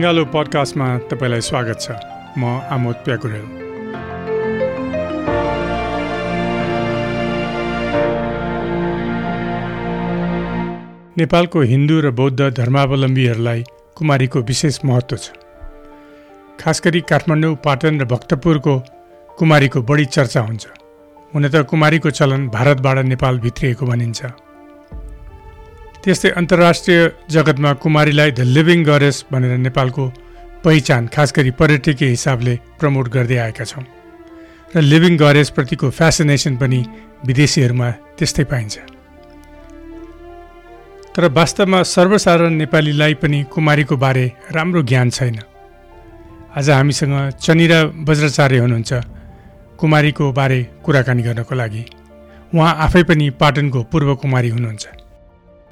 अङ्गालो पडकास्टमा तपाईँलाई स्वागत छ। म आमोद प्याकुरेल। नेपालको हिन्दू र बौद्ध धर्मावलम्बीहरूलाई कुमारीको विशेष महत्त्व छ। खास गरी काठमाडौँ पाटन र भक्तपुरको कुमारीको बढी चर्चा हुन्छ। हुन त कुमारीको चलन भारतबाट नेपाल भित्रिएको भनिन्छ। त्यस्तै अन्तर्राष्ट्रिय जगतमा कुमारीलाई द लिभिङ गरेस भनेर नेपालको पहिचान खास गरी पर्यटकीय हिसाबले प्रमोट गर्दै आएका छौँ। र लिभिङ गरेसप्रतिको फेसिनेसन पनि विदेशीहरूमा त्यस्तै पाइन्छ। तर वास्तवमा सर्वसाधारण नेपालीलाई पनि कुमारीको बारे राम्रो ज्ञान छैन। आज हामीसँग चनिरा वज्राचार्य हुनुहुन्छ। कुमारीको बारे कुराकानी गर्नको लागि। उहाँ आफै पनि पाटनको पूर्व कुमारी हुनुहुन्छ।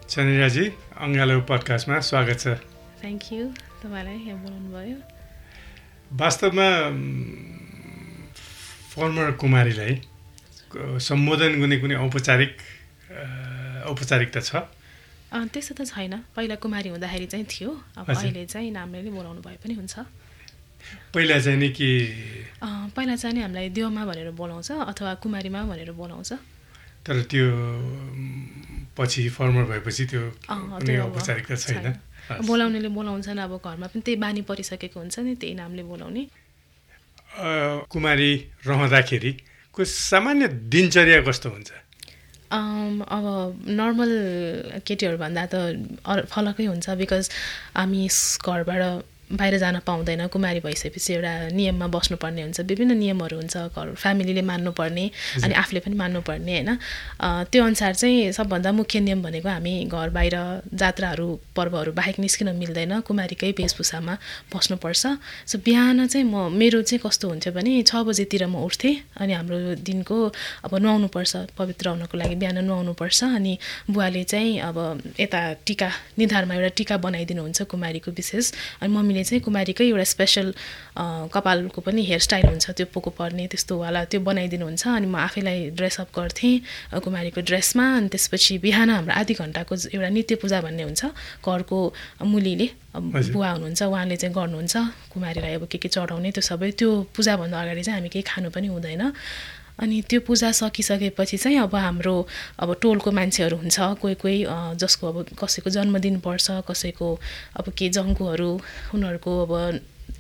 चनिराजी अङ्गालो पडकास्टमा स्वागत छ। थ्याङ्क यू तपाईँलाई यहाँ बोलाउनु भयो वास्तवमा फर्मर कुमारीलाई सम्बोधन गर्ने कुनै औपचारिक औपचारिकता छ? त्यस्तो त छैन। पहिला कुमारी हुँदाखेरि चाहिँ थियो। अब अहिले चाहिँ नामले नै बोलाउनु भए पनि हुन्छ। पहिला चाहिँ नि कि पहिला चाहिँ नि हामीलाई देवमा भनेर बोलाउँछ अथवा कुमारीमा भनेर बोलाउँछ। तर त्यो पछि फर्मर भएपछि त्यो औपचारिकता छैन। बोलाउनेले बोलाउँछन् अब घरमा पनि त्यही बानी परिसकेको हुन्छ नि त्यही नामले बोलाउने। कुमारी रहँदाखेरिको सामान्य दिनचर्या कस्तो हुन्छ? अब नर्मल केटीहरूभन्दा त फलकै हुन्छ बिकज हामी घरबाट बाहिर जान पाउँदैन कुमारी भइसकेपछि एउटा नियममा बस्नुपर्ने हुन्छ विभिन्न नियमहरू हुन्छ घर फ्यामिलीले मान्नुपर्ने अनि आफूले पनि मान्नुपर्ने होइन? त्यो अनुसार चाहिँ सबभन्दा मुख्य नियम भनेको हामी घर बाहिर जात्राहरू पर्वहरू बाहेक निस्किन मिल्दैन कुमारीकै वेशभूषामा बस्नुपर्छ। सो बिहान चाहिँ म मेरो चाहिँ कस्तो हुन्थ्यो भने छ बजीतिर म उठ्थेँ अनि हाम्रो दिनको अब नुहाउनुपर्छ पवित्र हुनको लागि बिहान नुहाउनुपर्छ अनि बुवाले चाहिँ अब यता टिका निधारमा एउटा टिका बनाइदिनुहुन्छ कुमारीको विशेष अनि मम्मीले हामीले चाहिँ कुमारीकै एउटा स्पेसल कपालको पनि हेयरस्टाइल हुन्छ। त्यो पोको पर्ने त्यस्तोवाला त्यो बनाइदिनुहुन्छ। अनि म आफैलाई ड्रेसअप गर्थेँ कुमारीको ड्रेसमा अनि त्यसपछि बिहान हाम्रो आधी घन्टाको एउटा नित्य पूजा भन्ने हुन्छ। घरको मुलीले बुवा हुनुहुन्छ उहाँले चाहिँ गर्नुहुन्छ। कुमारीलाई अब के के चढाउने त्यो सबै। त्यो पूजाभन्दा अगाडि चाहिँ हामी केही खानु पनि हुँदैन। अनि त्यो पूजा सकिसकेपछि चाहिँ अब हाम्रो अब टोलको मान्छेहरू हुन्छ कोही कोही जसको अब कसैको जन्मदिन पर्छ कसैको अब के जङ्कुहरू उनीहरूको अब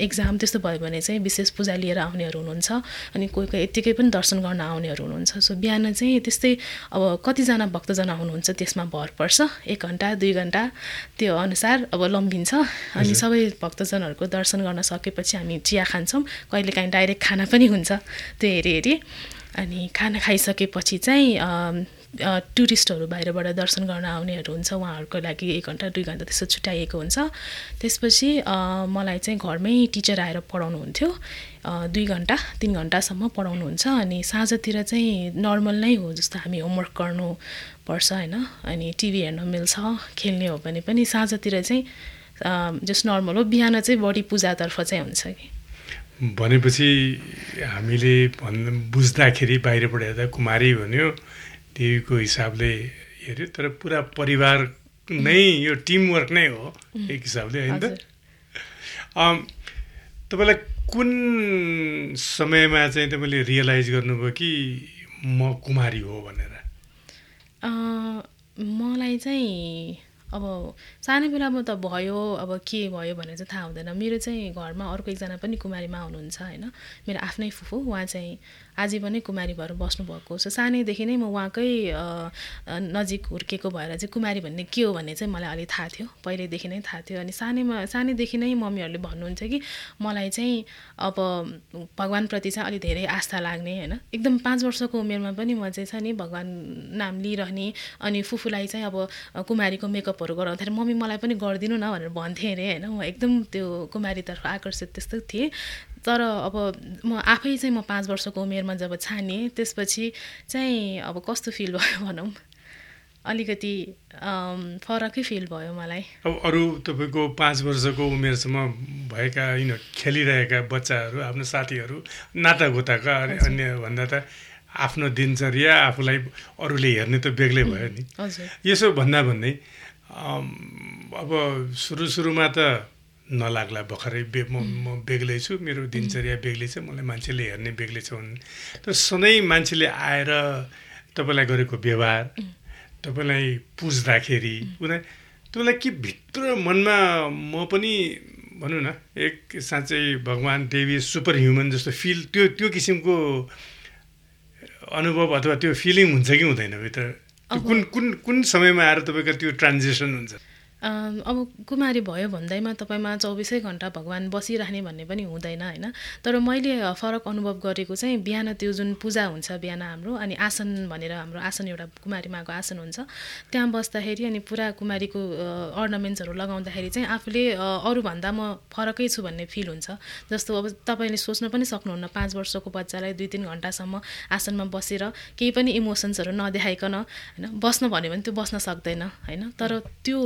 एक्जाम त्यस्तो भयो भने चाहिँ विशेष पूजा लिएर आउनेहरू हुनुहुन्छ। अनि कोही कोही यत्तिकै पनि दर्शन गर्न आउनेहरू हुनुहुन्छ। सो बिहान चाहिँ त्यस्तै अब कतिजना भक्तजना हुनुहुन्छ त्यसमा भर पर्छ। एक घन्टा दुई घन्टा त्यो अनुसार अब लम्बिन्छ। अनि सबै भक्तजनहरूको दर्शन गर्न सकेपछि हामी चिया खान्छौँ। कहिलेकाहीँ डाइरेक्ट खाना पनि हुन्छ। त्यो हेरी हेरी अनि खाना खाइसकेपछि चाहिँ टुरिस्टहरू बाहिरबाट दर्शन गर्न आउनेहरू हुन्छ। उहाँहरूको लागि एक घन्टा दुई घन्टा त्यस्तो छुट्याइएको हुन्छ। त्यसपछि मलाई चाहिँ घरमै टिचर आएर पढाउनुहुन्थ्यो। दुई घन्टा तिन घन्टासम्म पढाउनुहुन्छ। अनि साँझतिर चाहिँ नर्मल नै हो जस्तो हामी होमवर्क गर्नु पर्छ होइन? अनि टिभी हेर्न मिल्छ खेल्ने हो भने पनि साँझतिर चाहिँ जस्ट नर्मल हो। बिहान चाहिँ बढी पूजातर्फ चाहिँ हुन्छ कि। भनेपछि हामीले भन् बुझ्दाखेरि बाहिरबाट हेर्दा कुमारी भन्यो देवीको हिसाबले हेऱ्यो तर पुरा परिवार नै यो टिमवर्क नै हो एक हिसाबले होइन? त तपाईँलाई कुन समयमा चाहिँ तपाईँले रियलाइज गर्नुभयो कि म कुमारी हो भनेर? मलाई चाहिँ अब सानो बेलामा त भयो अब के भयो भनेर चाहिँ थाहा हुँदैन। मेरो चाहिँ घरमा अर्को एकजना पनि कुमारीमा हुनुहुन्छ होइन? मेरो आफ्नै फुफू उहाँ चाहिँ आजीवन कुमारी भएर बस्नुभएको सो सानैदेखि नै म उहाँकै नजिक हुर्केको भएर चाहिँ कुमारी भन्ने के हो भन्ने चाहिँ मलाई अलिक थाहा थियो। पहिल्यैदेखि नै थाहा थियो। अनि सानैमा सानैदेखि नै मम्मीहरूले भन्नुहुन्छ कि मलाई चाहिँ अब भगवान्प्रति चाहिँ अलिक धेरै आस्था लाग्ने होइन। एकदम पाँच वर्षको उमेरमा पनि म चाहिँ छ नि भगवान् नाम लिइरहने अनि फुफूलाई चाहिँ अब कुमारीको मेकअपहरू गराउँदाखेरि मम्मी मलाई पनि गरिदिनु न भनेर भन्थेँ अरे होइन। म एकदम त्यो कुमारीतर्फ आकर्षित त्यस्तो थिएँ। तर अब म आफै चाहिँ म पाँच वर्षको उमेरमा जब छानेँ त्यसपछि चाहिँ अब कस्तो फिल भयो भनौँ? अलिकति फरकै फिल भयो मलाई। अब अरू तपाईँको पाँच वर्षको उमेरसम्म भएका यिन खेलिरहेका बच्चाहरू आफ्नो साथीहरू नातागोताका अन्य भन्दा त आफ्नो दिनचर्या आफूलाई अरूले हेर्ने त बेग्लै भयो नि। यसो भन्दा भन्दै अब सुरु सुरुमा त नलाग्ला भर्खरै बे म म बेग्लै छु मेरो दिनचर्या बेग्लै छ मलाई मान्छेले हेर्ने बेग्लै छ भने तर सधैँ मान्छेले आएर तपाईँलाई गरेको व्यवहार तपाईँलाई पुज्दाखेरि उनीहरू तपाईँलाई के भित्र मनमा म पनि भनौँ न एक साँच्चै भगवान् देवी सुपर ह्युमन जस्तो फिल त्यो त्यो किसिमको अनुभव अथवा त्यो फिलिङ हुन्छ कि हुँदैन भित्र? कुन कुन कुन समयमा आएर तपाईँको त्यो ट्रान्जेक्सन हुन्छ? अब कुमारी भयो भन्दैमा तपाईँमा चौबिसै घन्टा भगवान् बसिराख्ने भन्ने पनि हुँदैन होइन? तर मैले फरक अनुभव गरेको चाहिँ बिहान त्यो जुन पूजा हुन्छ बिहान हाम्रो अनि आसन भनेर हाम्रो आसन एउटा कुमारी माको आसन हुन्छ त्यहाँ बस्दाखेरि अनि पुरा कुमारीको अर्नामेन्ट्सहरू लगाउँदाखेरि चाहिँ आफूले अरूभन्दा म फरकै छु भन्ने फिल हुन्छ। जस्तो अब तपाईँले सोच्न पनि सक्नुहुन्न पाँच वर्षको बच्चालाई दुई तिन घन्टासम्म आसनमा बसेर केही पनि इमोसन्सहरू नदेखाइकन होइन? बस्न भन्यो भने त्यो बस्न सक्दैन होइन? तर त्यो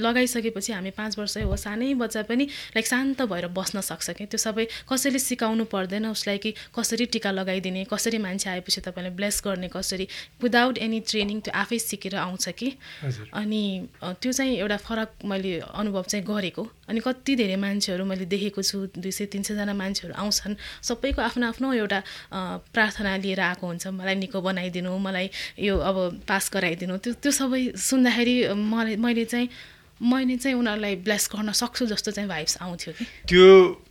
लगाइसकेपछि हामी पाँच वर्षै हो सानै बच्चा पनि लाइक शान्त भएर बस्न सक्छ कि? त्यो सबै कसैले सिकाउनु पर्दैन उसलाई कि कसरी टिका लगाइदिने कसरी मान्छे आएपछि तपाईँले ब्लेस गर्ने कसरी विदाउट एनी ट्रेनिङ त्यो आफै सिकेर आउँछ कि? अनि त्यो चाहिँ एउटा फरक मैले अनुभव चाहिँ गरेको। अनि कति धेरै मान्छेहरू मैले देखेको छु दुई सय तिन सयजना मान्छेहरू आउँछन् सबैको आफ्नो आफ्नो एउटा प्रार्थना लिएर आएको हुन्छ। मलाई निको बनाइदिनु मलाई यो अब पास गराइदिनु। त्यो त्यो सबै सुन्दाखेरि मलाई मैले चाहिँ मैले चाहिँ उनीहरूलाई ब्लेस गर्न सक्छु जस्तो चाहिँ भाइब्स आउँथ्यो कि। त्यो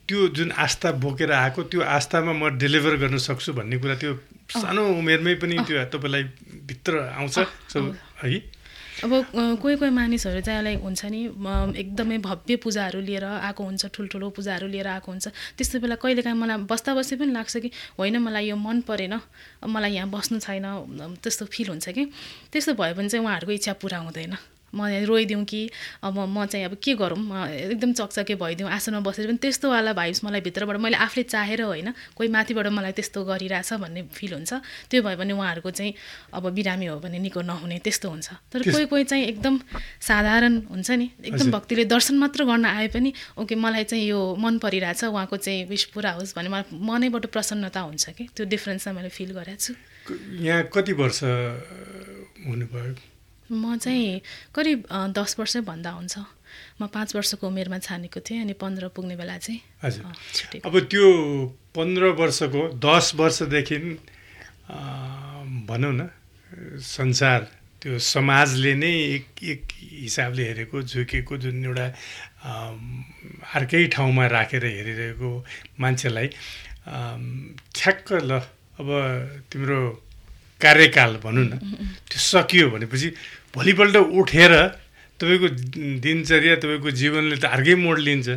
त्यो जुन आस्था बोकेर आएको त्यो आस्थामा म डेलिभर गर्न सक्छु भन्ने कुरा त्यो सानो उमेरमै पनि त्यो तपाईँलाई भित्र आउँछ। है? अब कोही कोही मानिसहरू चाहिँ लाइक हुन्छ नि एकदमै भव्य पूजाहरू लिएर आएको हुन्छ ठुल्ठुलो पूजाहरू लिएर आएको हुन्छ। त्यस्तो बेला कहिलेकाहीँ मलाई बस्दा बस्दै पनि लाग्छ कि होइन मलाई यो मन परेन मलाई यहाँ बस्नु छैन त्यस्तो फिल हुन्छ कि। त्यस्तो भयो भने चाहिँ उहाँहरूको इच्छा पुरा हुँदैन। म रोइदिउँ कि अब म चाहिँ अब के गरौँ? एकदम चकचके भइदिउँ आसनमा बसेर पनि त्यस्तोवाला भाइब्स मलाई भित्रबाट मैले आफूले चाहेर होइन कोही माथिबाट मलाई त्यस्तो गरिरहेछ भन्ने फिल हुन्छ। त्यो भयो भने उहाँहरूको चाहिँ अब बिरामी हो भने निको नहुने त्यस्तो हुन्छ। तर कोही कोही चाहिँ एकदम साधारण हुन्छ नि एकदम भक्तिले दर्शन मात्र गर्न आए पनि ओके मलाई चाहिँ यो मन परिरहेछ उहाँको चाहिँ विष पुरा होस् भने मलाई मनैबाट प्रसन्नता हुन्छ कि? त्यो डिफ्रेन्स चाहिँ मैले फिल गरेको छु। यहाँ कति वर्ष हुनुभयो? म चाहिँ करिब दस वर्षभन्दा हुन्छ। म पाँच वर्षको उमेरमा छानेको थिएँ अनि पन्ध्र पुग्ने बेला चाहिँ हजुर। अब त्यो पन्ध्र वर्षको दस वर्षदेखि भनौँ न संसार त्यो समाजले नै एक एक हिसाबले हेरेको झुकेको जुन एउटा अर्कै ठाउँमा राखेर हेरिरहेको मान्छेलाई ठ्याक्क ल अब तिम्रो कार्यकाल भनौँ न त्यो सकियो भनेपछि भोलिपल्ट उठेर तपाईँको दिनचर्या तपाईँको जीवनले त अर्कै मोड लिन्छ।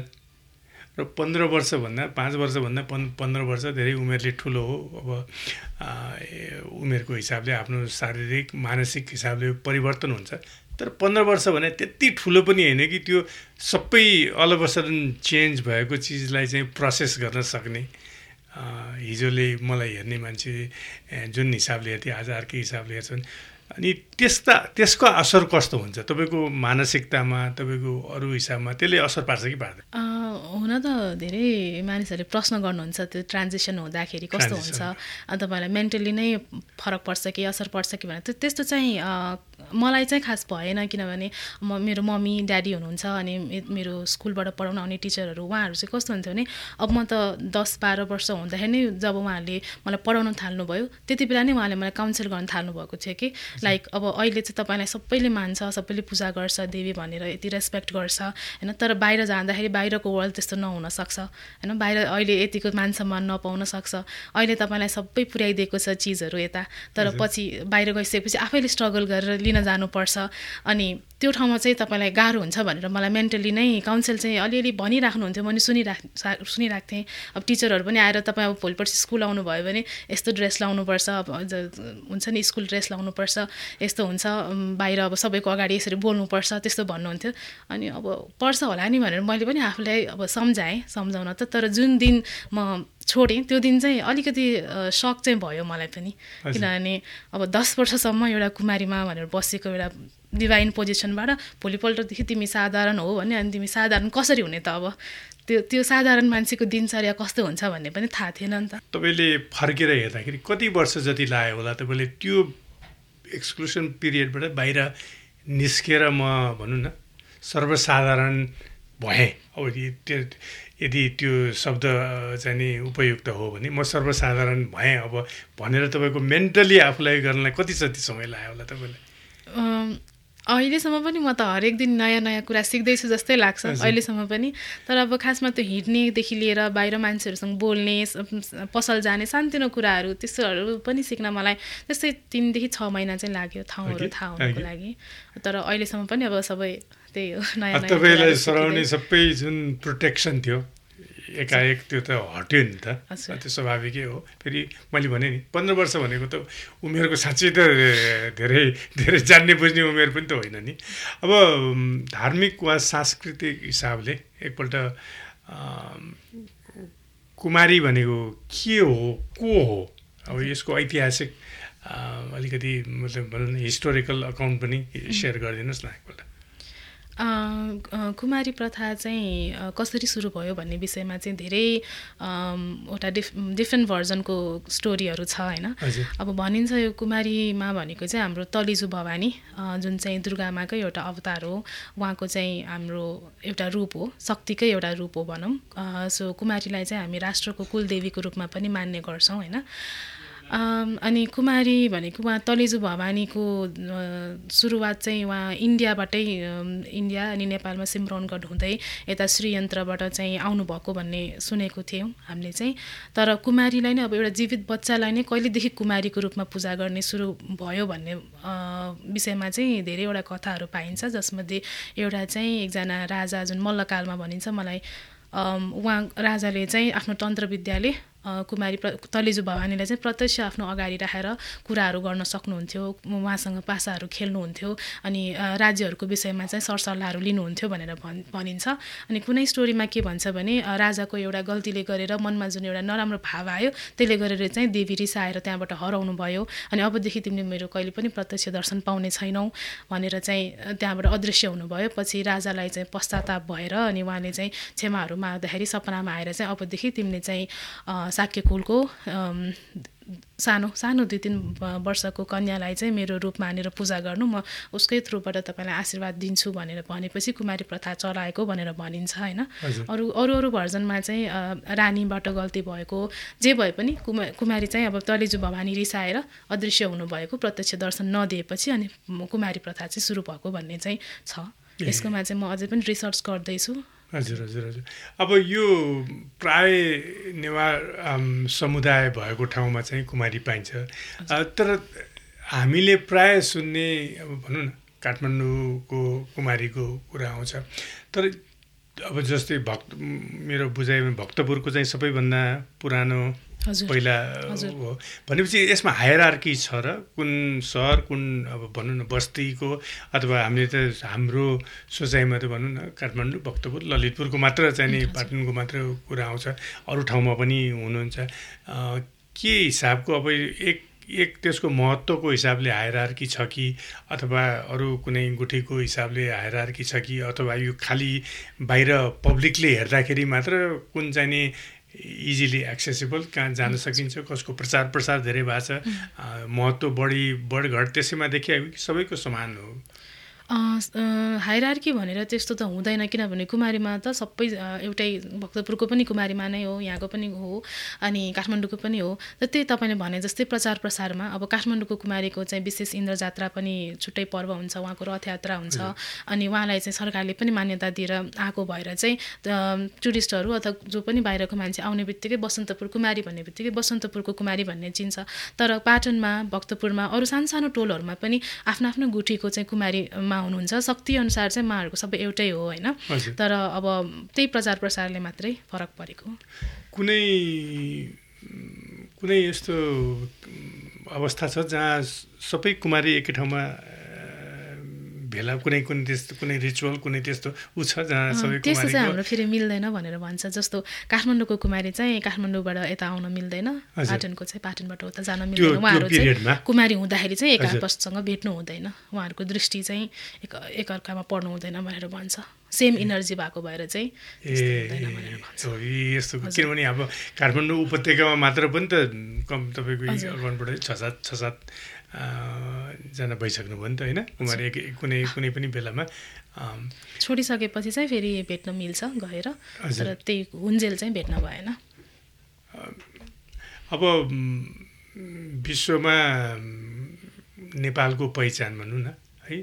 र पन्ध्र वर्षभन्दा पाँच वर्षभन्दा पन् पन्ध्र वर्ष धेरै उमेरले ठुलो हो। अब उमेरको हिसाबले आफ्नो शारीरिक मानसिक हिसाबले परिवर्तन हुन्छ। तर पन्ध्र वर्ष भने त्यति ठुलो पनि होइन कि त्यो सबै अल चेन्ज भएको चिजलाई चाहिँ प्रोसेस गर्न सक्ने। हिजोले मलाई हेर्ने मान्छे जुन हिसाबले हेर्थ्यो आज अर्कै हिसाबले हेर्छन्। अनि त्यस्ता त्यसको असर कस्तो हुन्छ? तपाईँको मानसिकतामा तपाईँको अरू हिसाबमा त्यसले असर पार्छ कि पार्दैन? हुन त धेरै मानिसहरूले प्रश्न गर्नुहुन्छ त्यो ट्रान्जेक्सन हुँदाखेरि कस्तो हुन्छ? तपाईँलाई मेन्टली नै फरक पर्छ कि असर पर्छ कि भनेर? त्यस्तो चाहिँ मलाई चाहिँ खास भएन किनभने म मेरो मम्मी ड्याडी हुनुहुन्छ अनि मेरो स्कुलबाट पढाउन आउने टिचरहरू उहाँहरू चाहिँ कस्तो हुन्थ्यो भने अब म त दस बाह्र वर्ष हुँदाखेरि नै जब उहाँहरूले मलाई पढाउन थाल्नुभयो त्यति बेला नै उहाँले मलाई काउन्सिल गर्न थाल्नुभएको थियो कि। लाइक अब अहिले चाहिँ तपाईँलाई सबैले मान्छ सबैले पूजा गर्छ देवी भनेर यति रेस्पेक्ट गर्छ होइन? तर बाहिर जाँदाखेरि बाहिरको वर्ल्ड त्यस्तो नहुनसक्छ होइन? बाहिर अहिले यतिको मान सम्मान नपाउन सक्छ। अहिले तपाईँलाई सबै पुर्याइदिएको छ चिजहरू यता। तर पछि बाहिर गइसकेपछि आफैले स्ट्रगल गरेर लिन जानुपर्छ। अनि त्यो ठाउँमा चाहिँ तपाईँलाई गाह्रो हुन्छ भनेर मलाई मेन्टली नै काउन्सिल चाहिँ अलिअलि भनिराख्नुहुन्थ्यो। मैले सुनिराख सुनिरहेको थिएँ अब टिचरहरू पनि आएर तपाईँ अब भोलिपर्सि स्कुल आउनुभयो भने यस्तो ड्रेस लाउनुपर्छ अब हुन्छ नि स्कुल ड्रेस लाउनुपर्छ यस्तो हुन्छ बाहिर अब सबैको अगाडि यसरी बोल्नुपर्छ त्यस्तो भन्नुहुन्थ्यो। अनि अब पर्छ होला नि भनेर मैले पनि आफूलाई अब सम्झाएँ सम्झाउन त तर जुन दिन म छोडेँ त्यो दिन चाहिँ अलिकति सक चाहिँ भयो मलाई पनि। किनभने अब दस वर्षसम्म एउटा कुमारीमा भनेर बसेको एउटा डिभाइन पोजिसनबाट भोलिपल्टदेखि तिमी साधारण हो भने अनि तिमी साधारण कसरी हुने त अब? त्यो त्यो साधारण मान्छेको दिनचर्या कस्तो हुन्छ भन्ने पनि थाहा थिएन नि त। तपाईँले फर्केर हेर्दाखेरि कति वर्ष जति लाग्यो होला तपाईँले त्यो एक्सक्लुसन पिरियडबाट बाहिर निस्केर म भनौँ न सर्वसाधारण भएँ। अब त्यो यदि त्यो शब्द चाहिँ नि उपयुक्त हो भने म सर्वसाधारण भएँ अब भनेर तपाईँको मेन्टली आफूलाई गर्नलाई कति जति समय लाग्यो होला तपाईँलाई? अहिलेसम्म पनि म त हरेक दिन नयाँ नयाँ कुरा सिक्दैछु जस्तै लाग्छ अहिलेसम्म पनि। तर अब खासमा त्यो हिँड्नेदेखि लिएर बाहिर मान्छेहरूसँग बोल्ने पसल जाने सानोतिनो कुराहरू त्यस्तोहरू पनि सिक्न मलाई त्यस्तै तिनदेखि छ महिना चाहिँ लाग्यो ठाउँहरू थाहा हुनुको लागि। तर अहिलेसम्म पनि अब सबै त्यही हो नयाँ तपाईँलाई सराउने सबै जुन प्रोटेक्सन थियो एकाएक त्यो त हट्यो नि त। त्यो स्वाभाविकै हो। फेरि मैले भने नि पन्ध्र वर्ष भनेको त उमेरको साँच्चै त धेरै धेरै जान्ने बुझ्ने उमेर पनि त होइन नि। अब धार्मिक वा सांस्कृतिक हिसाबले एकपल्ट कुमारी भनेको के हो को हो? अब यसको ऐतिहासिक अलिकति मतलब भनौँ न हिस्टोरिकल अकाउन्ट पनि सेयर गरिदिनुहोस् न एकपल्ट। कुमारी प्रथा चाहिँ कसरी सुरु भयो भन्ने विषयमा चाहिँ धेरै वटा डिफ डिफ्रेन्ट भर्जनको स्टोरीहरू छ होइन? अब भनिन्छ यो कुमारीमा भनेको चाहिँ हाम्रो तलिजु भवानी जुन चाहिँ दुर्गामाकै एउटा अवतार हो उहाँको चाहिँ हाम्रो एउटा रूप हो शक्तिकै एउटा रूप हो भनौँ। सो कुमारीलाई चाहिँ हामी राष्ट्रको कुलदेवीको रूपमा पनि मान्ने गर्छौँ होइन? अनि कुमारी भनेको उहाँ तलेजु भवानीको सुरुवात चाहिँ उहाँ इन्डियाबाटै इन्डिया अनि नेपालमा सिमरौनगढ हुँदै यता श्रीयन्त्रबाट चाहिँ आउनुभएको भन्ने सुनेको थियौँ हामीले चाहिँ। तर कुमारीलाई नै अब एउटा जीवित बच्चालाई नै कहिलेदेखि कुमारीको रूपमा पूजा गर्ने सुरु भयो भन्ने विषयमा चाहिँ धेरैवटा कथाहरू पाइन्छ जसमध्ये एउटा चाहिँ एकजना राजा जुन मल्लकालमा भनिन्छ मलाई उहाँ राजाले चाहिँ आफ्नो तन्त्र विद्याले कुमारी प्र तलेजु भवानीलाई चाहिँ प्रत्यक्ष आफ्नो अगाडि राखेर कुराहरू गर्न सक्नुहुन्थ्यो उहाँसँग पासाहरू खेल्नुहुन्थ्यो अनि राज्यहरूको विषयमा चाहिँ सरसल्लाहहरू लिनुहुन्थ्यो भनेर भन् भनिन्छ। अनि कुनै स्टोरीमा के भन्छ भने राजाको एउटा गल्तीले गरेर मनमा जुन एउटा नराम्रो भाव आयो त्यसले गरेर चाहिँ देवी रिसाएर त्यहाँबाट हराउनु भयो। अनि अबदेखि तिमीले मेरो कहिले पनि प्रत्यक्ष दर्शन पाउने छैनौ भनेर चाहिँ त्यहाँबाट अदृश्य हुनुभयो। पछि राजालाई चाहिँ पश्चाताप भएर अनि उहाँले चाहिँ क्षमाहरू माग्दाखेरि सपनामा आएर चाहिँ अबदेखि तिमीले चाहिँ साक्य कुलको सानो सानो दुई तिन वर्षको कन्यालाई चाहिँ मेरो रूप मानेर पूजा गर्नु म उसकै थ्रुबाट तपाईँलाई आशीर्वाद दिन्छु भनेर भनेपछि कुमारी प्रथा चलाएको भनेर भनिन्छ होइन? अरू अरू अरू भर्जनमा चाहिँ रानीबाट गल्ती भएको जे भए पनि कुमा कुमारी चाहिँ अब तलेजु भवानी रिसाएर अदृश्य हुनुभएको प्रत्यक्ष दर्शन नदिएपछि अनि कुमारी प्रथा चाहिँ सुरु भएको भन्ने चाहिँ छ। यसकोमा चाहिँ म अझै पनि रिसर्च गर्दैछु। हजुर हजुर हजुर। अब यो प्राय नेवार समुदाय भएको ठाउँमा चाहिँ कुमारी पाइन्छ। तर हामीले प्राय सुन्ने अब भनौँ न काठमाडौँको कुमारीको कुरा आउँछ। तर अब जस्तै भक्त मेरो बुझाइमा भक्तपुरको चाहिँ सबैभन्दा पुरानो पहिला हो भनेपछि यसमा हायरार्की छ र कुन सहर कुन अब भनौँ न बस्तीको अथवा हामीले त हाम्रो सोचाइमा त भनौँ न काठमाडौँ भक्तपुर ललितपुरको मात्र चाहिँ नि पाटनको मात्र कुरा आउँछ। अरू ठाउँमा पनि हुनुहुन्छ। के हिसाबको अब एक एक त्यसको महत्त्वको हिसाबले हायरार्की छ कि अथवा अरू कुनै गुठीको हिसाबले हायरार्की छ कि अथवा यो खालि बाहिर पब्लिकले हेर्दाखेरि मात्र कुन चाहिँ नि इजिली एक्सेसिबल कहाँ जान सकिन्छ कसको प्रचार प्रसार धेरै भएको छ। महत्त्व बढी बढ घट त्यसैमा देखियो सबैको समान हो। हाइरार्की भनेर त्यस्तो त हुँदैन किनभने कुमारीमा त सबै एउटै भक्तपुरको पनि कुमारीमा नै हो यहाँको पनि हो अनि काठमाडौँको पनि हो। र त्यही तपाईँले भने जस्तै प्रचार प्रसारमा अब काठमाडौँको कुमारीको चाहिँ विशेष इन्द्र जात्रा पनि छुट्टै पर्व हुन्छ उहाँको रथयात्रा हुन्छ। अनि उहाँलाई चाहिँ सरकारले पनि मान्यता दिएर आएको भएर चाहिँ टुरिस्टहरू अथवा जो पनि बाहिरको मान्छे आउने बित्तिकै बसन्तपुर कुमारी भन्ने बित्तिकै बसन्तपुरको कुमारी भन्ने चिन्छ। तर पाटनमा भक्तपुरमा अरू सानो सानो टोलहरूमा पनि आफ्नो आफ्नो गुठीको चाहिँ कुमारीमा हुनुहुन्छ शक्ति अनुसार चाहिँ उहाँहरूको सबै एउटै हो होइन? तर अब त्यही प्रचार प्रसारले मात्रै फरक परेको। कुनै कुनै यस्तो अवस्था छ जहाँ सबै कुमारी एकै ठाउँमा भेला कुनै कुनै त्यस्तो कुनै रिचुअल कुनै त्यस्तो ऊ छ जहाँ सबै त्यस्तो चाहिँ हाम्रो फेरि मिल्दैन भनेर भन्छ। जस्तो काठमाडौँको कुमारी चाहिँ काठमाडौँबाट यता आउन मिल्दैन। पाटनको चाहिँ पाटनबाट उता जान मिल्दैन। उहाँहरू चाहिँ कुमारी हुँदाखेरि चाहिँ एक आपससँग भेट्नु हुँदैन। उहाँहरूको दृष्टि चाहिँ एक एकअर्कामा पर्नु हुँदैन भनेर भन्छ। सेम इनर्जी भएको भएर चाहिँ यस्तो किनभने अब काठमाडौँ उपत्यकामा मात्र पनि त कम तपाईँको छ सात छ सात जना भइसक्नुभयो नि त होइन? कुमारी एक कुनै कुनै पनि बेलामा छोडिसकेपछि चाहिँ फेरि भेट्न मिल्छ गएर तर त्यही हुन्जेल चाहिँ भेट्न भएन। अब विश्वमा नेपालको पहिचान भनौँ न है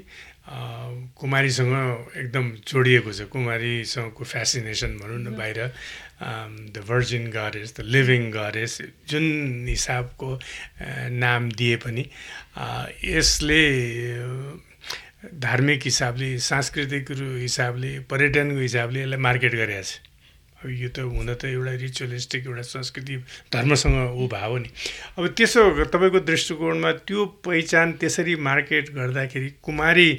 कुमारीसँग एकदम जोडिएको छ। कुमारीसँगको फेसिनेसन भनौँ न बाहिर। The virgin goddess the living goddess जुन हिसाबको नाम दिए पनि यसले धार्मिक हिसाबले सांस्कृतिक हिसाबले पर्यटनको हिसाबले यसलाई मार्केट गरेको छ। अब यो त हुन त एउटा रिचुअलिस्टिक एउटा संस्कृति धर्मसँग ऊ भयो नि। अब त्यसो तपाईँको दृष्टिकोणमा त्यो पहिचान त्यसरी मार्केट गर्दाखेरि कुमारी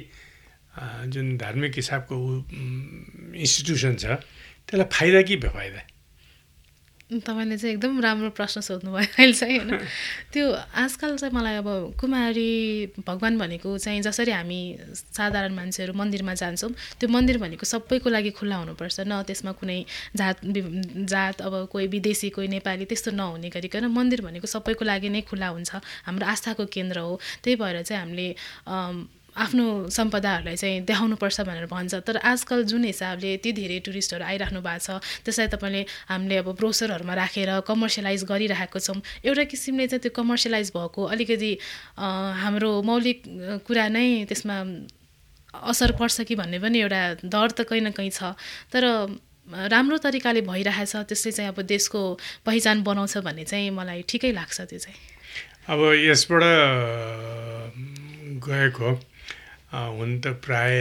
जुन धार्मिक हिसाबको इन्स्टिट्युसन छ त्यसलाई फाइदा कि बेफाइदा? तपाईँले चाहिँ एकदम राम्रो प्रश्न सोध्नुभयो अहिले चाहिँ होइन? त्यो आजकल चाहिँ मलाई अब कुमारी भगवान् भनेको चाहिँ जसरी हामी साधारण मान्छेहरू मन्दिरमा जान्छौँ त्यो मन्दिर भनेको सबैको लागि खुल्ला हुनुपर्छ न त्यसमा कुनै जात जात अब कोही विदेशी कोही नेपाली त्यस्तो नहुने गरिकन मन्दिर भनेको सबैको लागि नै खुल्ला हुन्छ हाम्रो आस्थाको केन्द्र हो। त्यही भएर चाहिँ हामीले आफ्नो सम्पदाहरूलाई चाहिँ देखाउनुपर्छ भनेर भन्छ। तर आजकल जुन हिसाबले यति धेरै टुरिस्टहरू आइराख्नु भएको छ त्यसलाई तपाईँले हामीले अब ब्रोसरहरूमा राखेर कमर्सियलाइज गरिरहेको छौँ। एउटा किसिमले चाहिँ त्यो कमर्सियलाइज भएको अलिकति हाम्रो मौलिक कुरा नै त्यसमा असर पर्छ कि भन्ने पनि एउटा डर त कहीँ न कहीँ छ। तर राम्रो तरिकाले भइरहेछ त्यसले चाहिँ अब देशको पहिचान बनाउँछ भन्ने चाहिँ मलाई ठिकै लाग्छ त्यो चाहिँ। अब यसबाट गएको हुन त प्राय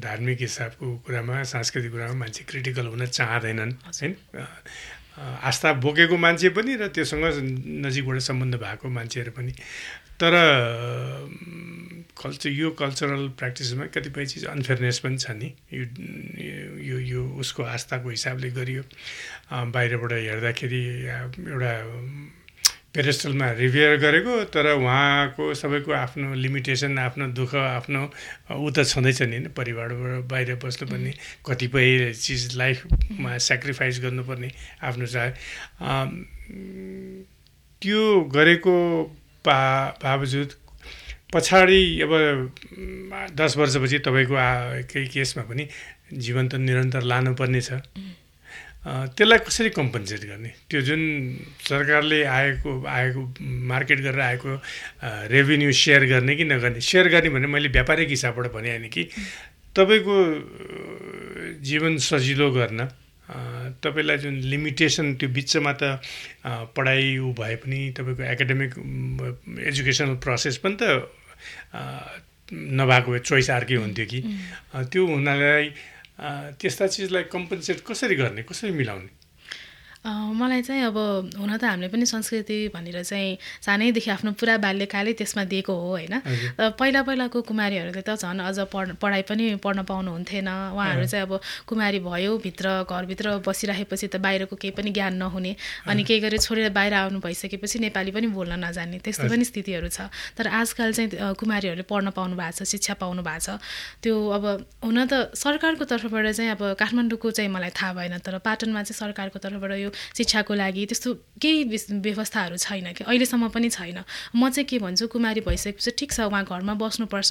धार्मिक हिसाबको कुरामा सांस्कृतिक कुरामा मान्छे क्रिटिकल हुन चाहँदैनन् होइन आस्था बोकेको मान्छे पनि र त्योसँग नजिकबाट सम्बन्ध भएको मान्छेहरू पनि। तर कल्चर यो कल्चरल प्र्याक्टिसमा कतिपय चिज अनफेयरनेस पनि छ नि। यो यो उसको आस्थाको हिसाबले गरियो। बाहिरबाट हेर्दाखेरि एउटा पेरेस्टलमा रिभेयर गरेको तर उहाँको सबैको आफ्नो लिमिटेसन आफ्नो दुःख आफ्नो ऊ त छँदैछ नि परिवारबाट बाहिर बस्नुपर्ने कतिपय चिज लाइफमा सेक्रिफाइस गर्नुपर्ने आफ्नो चाहे। त्यो गरेको बा बावजुद पछाडि अब दस वर्षपछि तपाईँको केही केसमा पनि जीवन त निरन्तर लानुपर्ने छ। त्यसलाई कसरी कम्पन्सेट गर्ने? त्यो जुन सरकारले आएको आएको मार्केट गरेर आएको रेभिन्यू सेयर गर्ने कि नगर्ने? सेयर गर्ने भने मैले व्यापारिक हिसाबबाट भने होइन कि तपाईँको जीवन सजिलो गर्न तपाईँलाई जुन लिमिटेसन त्यो बिचमा त पढाइ ऊ भए पनि तपाईँको एकाडेमिक एजुकेसनल प्रोसेस पनि त नभएको चोइस अर्कै हुन्थ्यो कि। त्यो हुनालाई त्यस्ता चिजलाई कम्पन्सेट कसरी गर्ने कसरी मिलाउने? मलाई चाहिँ अब हुन त हामीले पनि संस्कृति भनेर चाहिँ सानैदेखि आफ्नो पुरा बाल्यकालै त्यसमा दिएको हो होइन? पहिला पहिलाको कुमारीहरूले त झन् अझ पढ पढाइ पनि पढ्न पाउनुहुन्थेन। उहाँहरू चाहिँ अब कुमारी भयो भित्र घरभित्र बसिराखेपछि त बाहिरको केही पनि ज्ञान नहुने अनि केही गरी छोडेर बाहिर आउनु भइसकेपछि नेपाली पनि बोल्न नजान्ने त्यस्तो पनि स्थितिहरू छ। तर आजकल चाहिँ कुमारीहरूले पढ्न पाउनु भएको छ शिक्षा पाउनु भएको छ। त्यो अब हुन त सरकारको तर्फबाट चाहिँ अब काठमाडौँको चाहिँ मलाई थाहा भएन तर पाटनमा चाहिँ सरकारको तर्फबाट यो शिक्षाको लागि त्यस्तो केही व्यवस्थाहरू छैन कि अहिलेसम्म पनि छैन। म चाहिँ के भन्छु कुमारी भइसकेपछि ठिक छ उहाँ घरमा बस्नुपर्छ।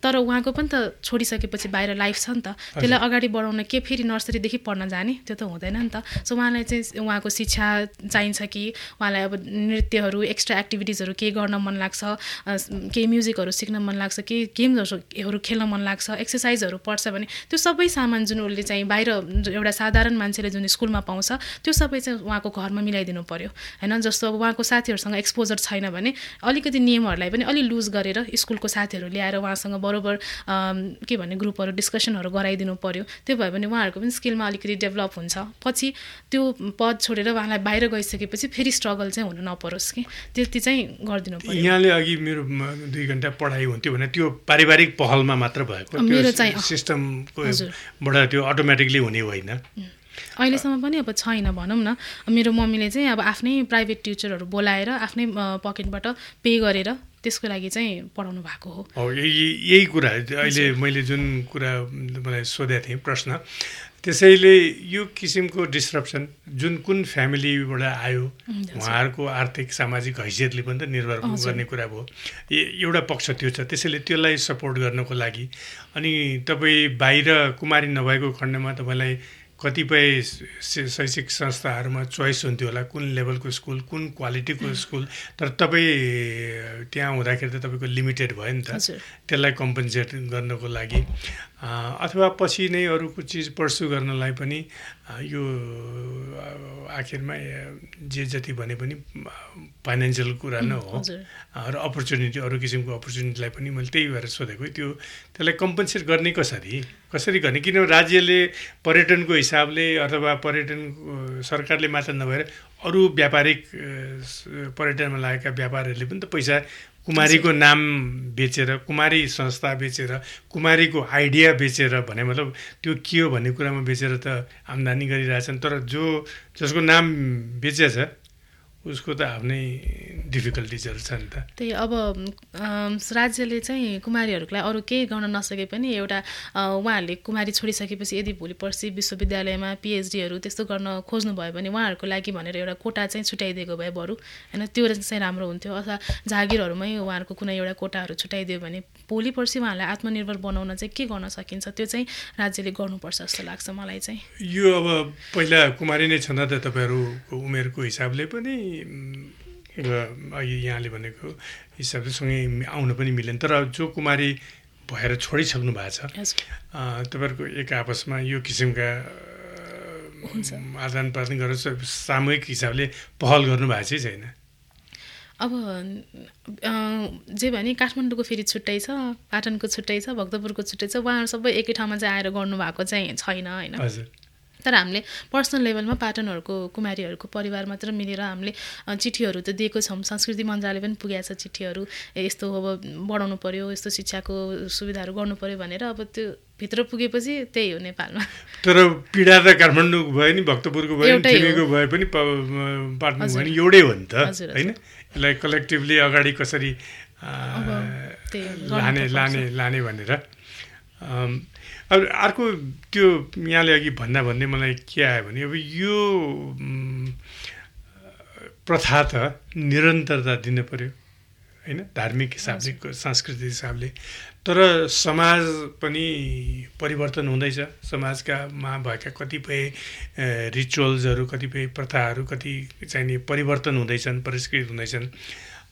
तर उहाँको पनि त छोडिसकेपछि बाहिर लाइफ छ नि त। त्यसलाई अगाडि बढाउन के फेरि नर्सरीदेखि पढ्न जाने त्यो त हुँदैन नि त। सो उहाँलाई चाहिँ उहाँको शिक्षा चाहिन्छ कि उहाँलाई अब नृत्यहरू एक्स्ट्रा एक्टिभिटिजहरू केही गर्न मन लाग्छ केही म्युजिकहरू सिक्न मन लाग्छ केही गेम्सहरू खेल्न मन लाग्छ एक्सर्साइजहरू पर्छ भने त्यो सबै सामान जुन उसले चाहिँ बाहिर एउटा साधारण मान्छेले जुन स्कुलमा पाउँछ त्यो सबै चाहिँ उहाँको घरमा मिलाइदिनु पऱ्यो होइन जस्तो अब उहाँको साथीहरूसँग एक्सपोजर छैन भने अलिकति नियमहरूलाई पनि अलि लुज गरेर स्कुलको साथीहरू ल्याएर उहाँसँग बरोबर के भन्ने ग्रुपहरू डिस्कसनहरू गराइदिनु पऱ्यो त्यो भयो भने उहाँहरूको पनि स्किलमा अलिकति डेभलप हुन्छ। पछि त्यो पद छोडेर उहाँलाई बाहिर गइसकेपछि फेरि स्ट्रगल चाहिँ हुनु नपरोस् कि। त्यति चाहिँ गरिदिनु पर्यो। यहाँले अघि मेरो दुई घन्टा पढाइ हुन्थ्यो भने त्यो पारिवारिक पहलमा मात्र भएको। मेरो चाहिँ सिस्टमकोबाट त्यो अटोमेटिकली हुने होइन। अहिलेसम्म पनि अब छैन भनौँ न। मेरो मम्मीले चाहिँ अब आफ्नै प्राइभेट टिचरहरू बोलाएर आफ्नै पकेटबाट पे गरेर त्यसको लागि चाहिँ पढाउनु भएको हो। यही कुरा। अहिले मैले जुन कुरा मलाई सोधेको थिएँ प्रश्न त्यसैले यो किसिमको डिस्ट्रप्सन जुन कुन फ्यामिलीबाट आयो उहाँहरूको आर्थिक सामाजिक हैसियतले पनि त निर्भर गर्ने कुरा भयो। एउटा पक्ष त्यो छ। त्यसैले त्यसलाई सपोर्ट गर्नको लागि। अनि तपाईँ बाहिर कुमारी नभएको खण्डमा तपाईँलाई कतिपय शैक्षिक संस्थाहरूमा चोइस हुन्थ्यो होला कुन लेभलको स्कुल कुन क्वालिटीको स्कुल तर तपाईँ त्यहाँ हुँदाखेरि त तपाईँको लिमिटेड भयो नि त। त्यसलाई कम्पन्सेट गर्नको लागि। अथवा पछि नै अरूको चिज पर्सु गर्नलाई पनि यो आखिरमा जे जति भने पनि फाइनेन्सियल कुरा नै हो। र अपर्च्युनिटी अरू किसिमको अपर्च्युनिटीलाई पनि मैले त्यही भएर सोधेको त्यो त्यसलाई कम्पन्सेट गर्ने कसरी? कसरी गर्ने? किनभने राज्यले पर्यटनको हिसाबले अथवा पर्यटन सरकारले मात्र नभएर अरू व्यापारिक पर्यटनमा लागेका व्यापारीहरूले पनि त पैसा कुमारीको नाम बेचेर कुमारी संस्था बेचेर कुमारीको आइडिया बेचेर भने मतलब त्यो के हो भन्ने कुरामा बेचेर त आम्दानी गरिरहेछन्। तर जो जसको नाम बेचेछ उसको त आफ्नै डिफिकल्टिजहरू छ नि त। त्यही अब राज्यले चाहिँ कुमारीहरूको लागि अरू केही गर्न नसके पनि एउटा उहाँहरूले कुमारी छोडिसकेपछि यदि भोलि पर्सि विश्वविद्यालयमा पिएचडीहरू त्यस्तो गर्न खोज्नुभयो भने उहाँहरूको लागि भनेर एउटा कोटा चाहिँ छुट्याइदिएको भए बरु। होइन त्यो चाहिँ राम्रो हुन्थ्यो। अथवा जागिरहरूमै उहाँहरूको कुनै एउटा कोटाहरू छुट्याइदियो भने भोलि पर्सि उहाँहरूलाई आत्मनिर्भर बनाउन चाहिँ के गर्न सकिन्छ? त्यो चाहिँ राज्यले गर्नुपर्छ जस्तो लाग्छ मलाई चाहिँ। यो अब पहिला कुमारी नै छँदा त तपाईँहरूको उमेरको हिसाबले पनि। अघि यहाँले भनेको हिसाबले सँगै आउन पनि मिलेन। तर जो कुमारी भएर छोडिसक्नु भएको छ तपाईँहरूको एक आपसमा यो किसिमका आदान प्रदान गरेर सामूहिक हिसाबले पहल गर्नुभएको चाहिँ छैन। अब जे भने काठमाडौँको फेरि छुट्टै छ पाटनको छुट्टै छ भक्तपुरको छुट्टै छ उहाँहरू सबै एकै ठाउँमा चाहिँ आएर गर्नुभएको चाहिँ छैन होइन? तर हामीले पर्सनल लेभलमा पाटनहरूको कुमारीहरूको परिवार मात्र मिलेर हामीले चिठीहरू त दिएको छौँ। संस्कृति मन्त्रालय पनि पुगेको छ चिठीहरू। यस्तो अब बढाउनु पऱ्यो यस्तो शिक्षाको सुविधाहरू गर्नु पऱ्यो भनेर अब त्यो भित्र पुगेपछि त्यही हो नेपालमा। तर पीडा त काठमाडौँको भयो नि भक्तपुरको भयो भए पनि पाटन भयो नि एउटै हो नि त होइन? यसलाई कलेक्टिभली अगाडि कसरी लाने लाने लाने भनेर। अब अर्को त्यो यहाँले अघि भन्दा भन्दै मलाई के आयो भने अब यो प्रथा त निरन्तरता दिनु पऱ्यो होइन? धार्मिक हिसाबले सांस्कृतिक हिसाबले। तर समाज पनि परिवर्तन हुँदैछ। समाजकामा भएका कतिपय रिचुअल्सहरू कतिपय प्रथाहरू कति चाहिने परिवर्तन हुँदैछन् परिष्कृत हुँदैछन्।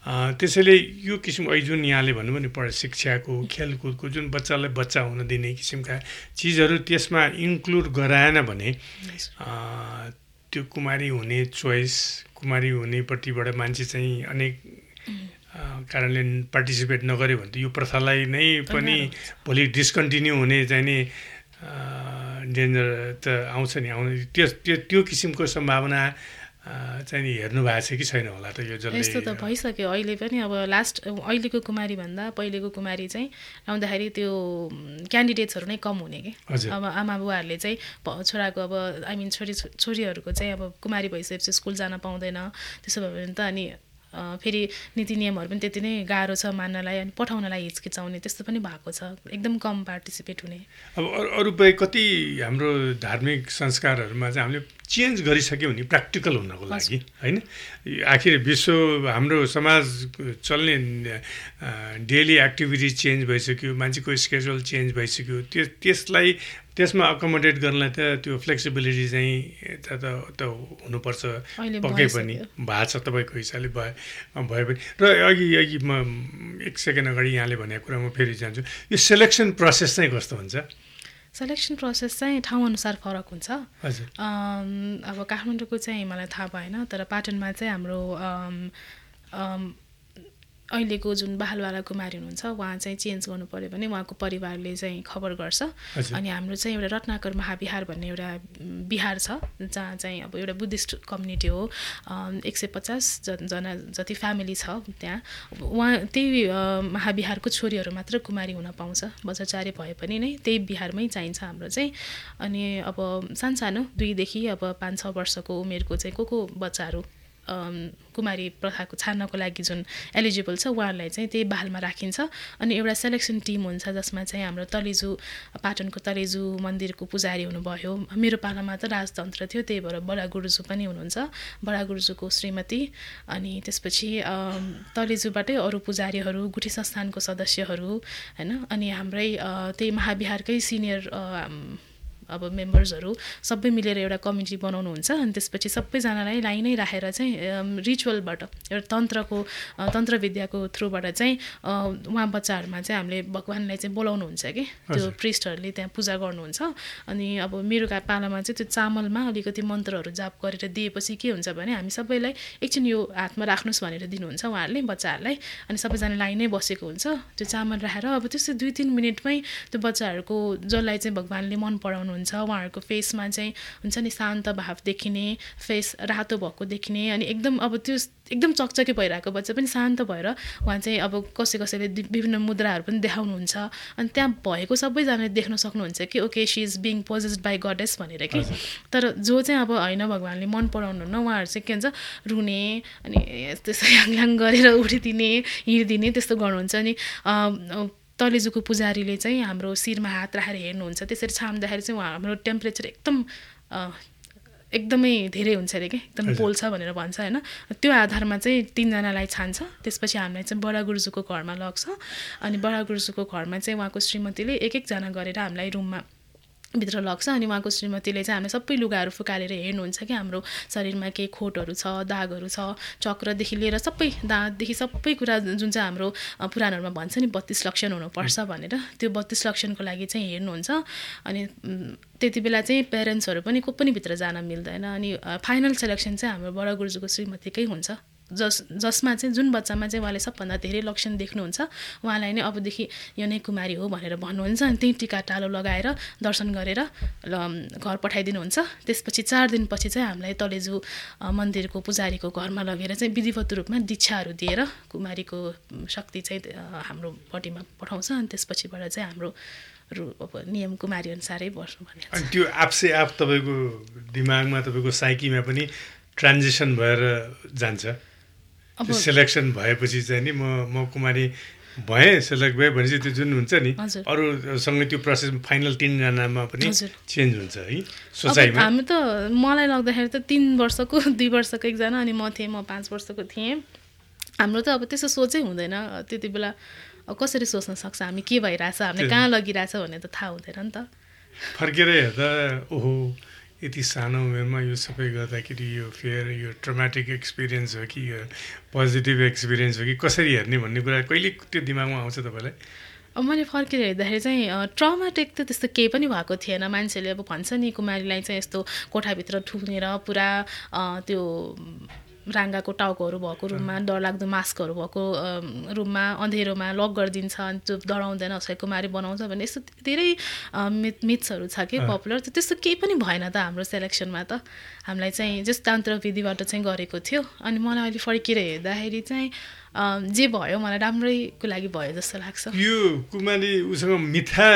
त्यसैले यो किसिम अहिले जुन यहाँले भन्नुभयो नि पढ शिक्षाको खेलकुदको जुन बच्चालाई बच्चा हुन दिने किसिमका चिजहरू त्यसमा इन्क्लुड गराएन भने त्यो कुमारी हुने चोइस कुमारी हुनेपट्टिबाट मान्छे चाहिँ अनेक कारणले पार्टिसिपेट नगर्यो भने त यो प्रथालाई नै पनि भोलि डिस्कन्टिन्यू हुने चाहिने डेन्जर त आउँछ नि आउने त्यो त्यो किसिमको सम्भावना चाहिँ हेर्नु भएको छ कि छैन होला त यो जसले यस्तो त भइसक्यो। अहिले पनि अब लास्ट अहिलेको कुमारी भन्दा पहिलेको कुमारी चाहिँ आउँदाखेरि त्यो क्यान्डिडेट्सहरू नै कम हुने कि? अब आमा बुवाहरूले चाहिँ छोराको अब आई मिन छोरी छोरीहरूको चाहिँ अब कुमारी भइसकेपछि स्कुल जान पाउँदैन त्यसो भयो भने त अनि फेरि नीति नियमहरू पनि त्यति नै गाह्रो छ मान्नलाई अनि पठाउनलाई हिचकिचाउने त्यस्तो पनि भएको छ। एकदम कम पार्टिसिपेट हुने। अब अरू कति हाम्रो धार्मिक संस्कारहरूमा चाहिँ हामीले चेन्ज गरिसक्यो भने प्र्याक्टिकल हुनको लागि होइन? आखिर विश्व हाम्रो समाज चल्ने डेली एक्टिभिटिज चेन्ज भइसक्यो मान्छेको स्केड्युल चेन्ज भइसक्यो। त्यस त्यसलाई त्यसमा अकोमोडेट गर्नलाई त त्यो फ्लेक्सिबिलिटी चाहिँ त त हुनुपर्छ। पक्कै पनि। भएको छ तपाईँको हिसाबले भए भए पनि। र अघि अघि म एक सेकेन्ड अगाडि यहाँले भनेको कुरा म फेरि जान्छु। यो सेलेक्सन प्रोसेस चाहिँ कस्तो हुन्छ? सेलेक्सन प्रोसेस चाहिँ ठाउँअनुसार फरक हुन्छ। अब काठमाडौँको चाहिँ मलाई थाहा भएन तर पाटनमा चाहिँ हाम्रो अहिलेको जुन बालवाला कुमारी हुनुहुन्छ उहाँ चाहिँ चेन्ज गर्नु पऱ्यो भने उहाँको परिवारले चाहिँ खबर गर्छ। अनि हाम्रो चाहिँ एउटा रत्नाकर महाविहार भन्ने एउटा बिहार छ जहाँ चाहिँ अब एउटा बुद्धिस्ट कम्युनिटी हो। एक सय पचास जना जति फ्यामिली छ त्यहाँ। उहाँ त्यही महाविहारको छोरीहरू मात्र कुमारी हुन पाउँछ। बजारचारे भए पनि नै त्यही बिहारमै चाहिन्छ हाम्रो चाहिँ। अनि अब सानसानो दुईदेखि अब पाँच छ वर्षको उमेरको चाहिँ को को बच्चाहरू कुमारी प्रथाको छान्नको लागि जुन एलिजिबल छ उहाँहरूलाई चाहिँ त्यही बालमा राखिन्छ। अनि एउटा सेलेक्सन टिम हुन्छ जसमा चाहिँ हाम्रो तलेजु पाटनको तलेजु मन्दिरको पुजारी हुनुभयो। मेरो पालामा त राजतन्त्र थियो त्यही भएर बडा गुरुजू पनि हुनुहुन्छ। बडा गुरुजूको श्रीमती। अनि त्यसपछि तलेजुबाटै अरू पुजारीहरू गुठी संस्थानको सदस्यहरू होइन? अनि हाम्रै त्यही महाविहारकै सिनियर अब मेम्बर्सहरू सबै मिलेर एउटा कमिटी बनाउनुहुन्छ अनि त्यसपछि सबैजनालाई लाइन राखेर चाहिँ रिचुअलबाट एउटा तन्त्रको तन्त्र विद्याको थ्रुबाट चाहिँ उहाँ बच्चाहरूमा चाहिँ हामीले भगवान्लाई चाहिँ बोलाउनुहुन्छ कि? त्यो। प्रिस्टहरूले त्यहाँ पूजा गर्नुहुन्छ। अनि अब मेरो पालामा चाहिँ त्यो चामलमा अलिकति मन्त्रहरू जाप गरेर दिएपछि के हुन्छ भने हामी सबैलाई एकछिन यो हातमा राख्नुहोस् भनेर दिनुहुन्छ उहाँहरूले बच्चाहरूलाई। अनि सबैजना लाइन बसेको हुन्छ। त्यो चामल राखेर अब त्यस्तै दुई तिन मिनटमै त्यो बच्चाहरूको जसलाई चाहिँ भगवान्ले मन पराउनुहुन्छ उहाँहरूको फेसमा चाहिँ हुन्छ नि शान्त भाव देखिने फेस रातो भएको देखिने अनि एकदम अब त्यो एकदम चकचके भइरहेको बच्चा पनि शान्त भएर उहाँ चाहिँ अब कसै कसैले विभिन्न मुद्राहरू पनि देखाउनुहुन्छ। अनि त्यहाँ भएको सबैजनाले देख्न सक्नुहुन्छ कि okay she is being possessed by goddess भनेर कि। तर जो चाहिँ अब होइन भगवान्ले मन पराउनुहुन्न उहाँहरू चाहिँ के भन्छ रुने अनि त्यस्तो याङल्याङ गरेर उठिदिने हिँडिदिने त्यस्तो गर्नुहुन्छ। अनि तलेजुको पुजारीले चाहिँ हाम्रो शिरमा हात राखेर हेर्नुहुन्छ। त्यसरी छाम्दाखेरि चाहिँ उहाँ हाम्रो टेम्परेचर एकदम एकदमै धेरै हुन्छ अरे कि? एकदम। पोल्छ भनेर भन्छ होइन? त्यो आधारमा चाहिँ तिनजनालाई छान्छ। त्यसपछि हामीलाई चाहिँ बडा गुरुजूको घरमा लग्छ। अनि बडा गुरुजूको घरमा चाहिँ उहाँको श्रीमतीले एक एकजना गरेर हामीलाई रुममा भित्र लग्छ अनि उहाँको श्रीमतीले चाहिँ हामीले सबै लुगाहरू फुकालेर हेर्नुहुन्छ कि हाम्रो शरीरमा केही खोटहरू छ दागहरू छ चक्रदेखि लिएर सबै दाँतदेखि सबै कुरा जुन चाहिँ हाम्रो पुराणहरूमा भन्छ नि बत्तिस लक्षण हुनुपर्छ भनेर त्यो बत्तिस लक्षणको लागि चाहिँ हेर्नुहुन्छ। अनि त्यति बेला चाहिँ प्यारेन्ट्सहरू पनि को पनि भित्र जान मिल्दैन अनि फाइनल सेलेक्सन चाहिँ हाम्रो बडा गुरुजूको श्रीमतीकै हुन्छ। जस जसमा चाहिँ जुन बच्चामा चाहिँ उहाँले सबभन्दा धेरै लक्षण देख्नुहुन्छ उहाँलाई नै अबदेखि यो नै कुमारी हो भनेर भन्नुहुन्छ। अनि त्यही टिका टालो लगाएर दर्शन गरेर ल घर पठाइदिनुहुन्छ। त्यसपछि चार दिनपछि चाहिँ हामीलाई तलेजु मन्दिरको पुजारीको घरमा लगेर चाहिँ विधिवत रूपमा दीक्षाहरू दिएर कुमारीको शक्ति चाहिँ हाम्रो पट्टिमा पठाउँछ। अनि त्यसपछिबाट चाहिँ हाम्रो अब नियम कुमारी अनुसारै बस्नु भन्ने अनि त्यो आफसे आफ तपाईँको दिमागमा तपाईँको साइकीमा पनि ट्रान्जेक्सन भएर जान्छ। सेलेक्सन भएपछि चाहिँ नि म म कुमारी भएँ सेलेक्ट भएँ भनेपछि त्यो जुन हुन्छ नि। अरूसँग त्यो प्रोसेस फाइनल तिनजनामा पनि। चेन्ज हुन्छ है सोचाइमा हामी त मलाई लाग्दाखेरि त तिन वर्षको दुई वर्षको एकजना अनि म थिएँ म पाँच वर्षको थिएँ हाम्रो त अब त्यस्तो सोचै हुँदैन त्यति बेला कसरी सोच्न सक्छ हामी के भइरहेछ हामीले। कहाँ लगिरहेछ भन्ने त थाहा हुँदैन नि त फर्केर हेर्दा ओहो यति सानो उमेरमा यो सबै गर्दाखेरि यो फेयर यो ट्रमेटिक एक्सपिरियन्स हो कि यो पोजिटिभ एक्सपिरियन्स हो कि कसरी हेर्ने भन्ने कुरा कहिले त्यो दिमागमा आउँछ तपाईँलाई? अब मैले फर्केर हेर्दाखेरि चाहिँ ट्रमाटिक त त्यस्तो केही पनि भएको थिएन। मान्छेले अब भन्छ नि कुमारीलाई चाहिँ यस्तो कोठाभित्र ठुनेर पुरा त्यो राङ्गाको टाउकोहरू भएको रुममा डरलाग्दो मास्कहरू भएको रुममा अँधेरोमा लक गरिदिन्छ अनि त्यो डराउँदैन उसलाई कुमारी बनाउँछ भने यस्तो धेरै मिथ मिथ्सहरू छ कि। पपुलर। त त्यस्तो केही पनि भएन त हाम्रो सेलेक्सनमा त। हामीलाई चाहिँ जस्ट तान्त्र विधिबाट चाहिँ गरेको थियो। अनि मलाई अहिले फर्केर हेर्दाखेरि चाहिँ जे भयो मलाई राम्रैको लागि भयो जस्तो लाग्छ। यो कुमारी उसँग मिठा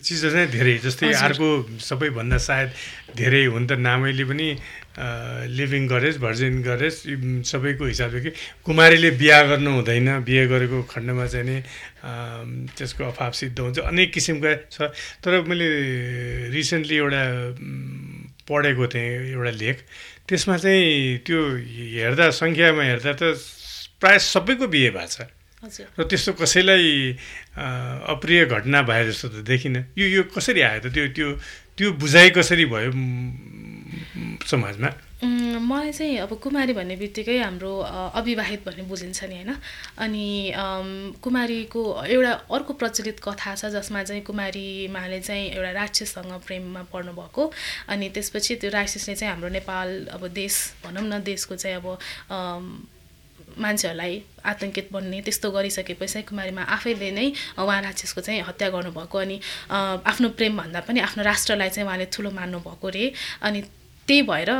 चिजहरू नै धेरै जस्तै। अर्को सबैभन्दा सायद धेरै हुन त नामैले पनि लिभिङ गरेस् भर्जिन गरेस् यी सबैको हिसाबले कि? कुमारीले बिहा गर्नु हुँदैन बिहे गरेको खण्डमा चाहिँ नि त्यसको अभाव सिद्ध हुन्छ। अनेक किसिमका छ। तर मैले रिसेन्टली एउटा पढेको थिएँ एउटा लेख। त्यसमा चाहिँ त्यो हेर्दा सङ्ख्यामा हेर्दा त प्रायः सबैको बिहे भएको छ। र त्यस्तो कसैलाई अप्रिय घटना भए जस्तो त देखिनँ। यो यो कसरी आयो त? त्यो त्यो त्यो बुझाइ कसरी भयो? समाजमा उम्, मलाई चाहिँ अब कुमारी भन्ने बित्तिकै हाम्रो अविवाहित भन्ने बुझिन्छ नि होइन? अनि कुमारीको एउटा अर्को प्रचलित कथा छ जसमा चाहिँ कुमारीमाले चाहिँ एउटा राक्षससँग प्रेममा पर्नु भएको अनि त्यसपछि त्यो राक्षसले चाहिँ हाम्रो नेपाल अब देश भनौँ न देशको चाहिँ अब मान्छेहरूलाई आतङ्कित बन्ने त्यस्तो गरिसकेपछि चाहिँ कुमारीमा आफैले नै उहाँ राक्षसको चाहिँ हत्या गर्नुभएको। अनि आफ्नो प्रेमभन्दा पनि आफ्नो राष्ट्रलाई चाहिँ उहाँले ठुलो मान्नुभएको रे। अनि त्यही भएर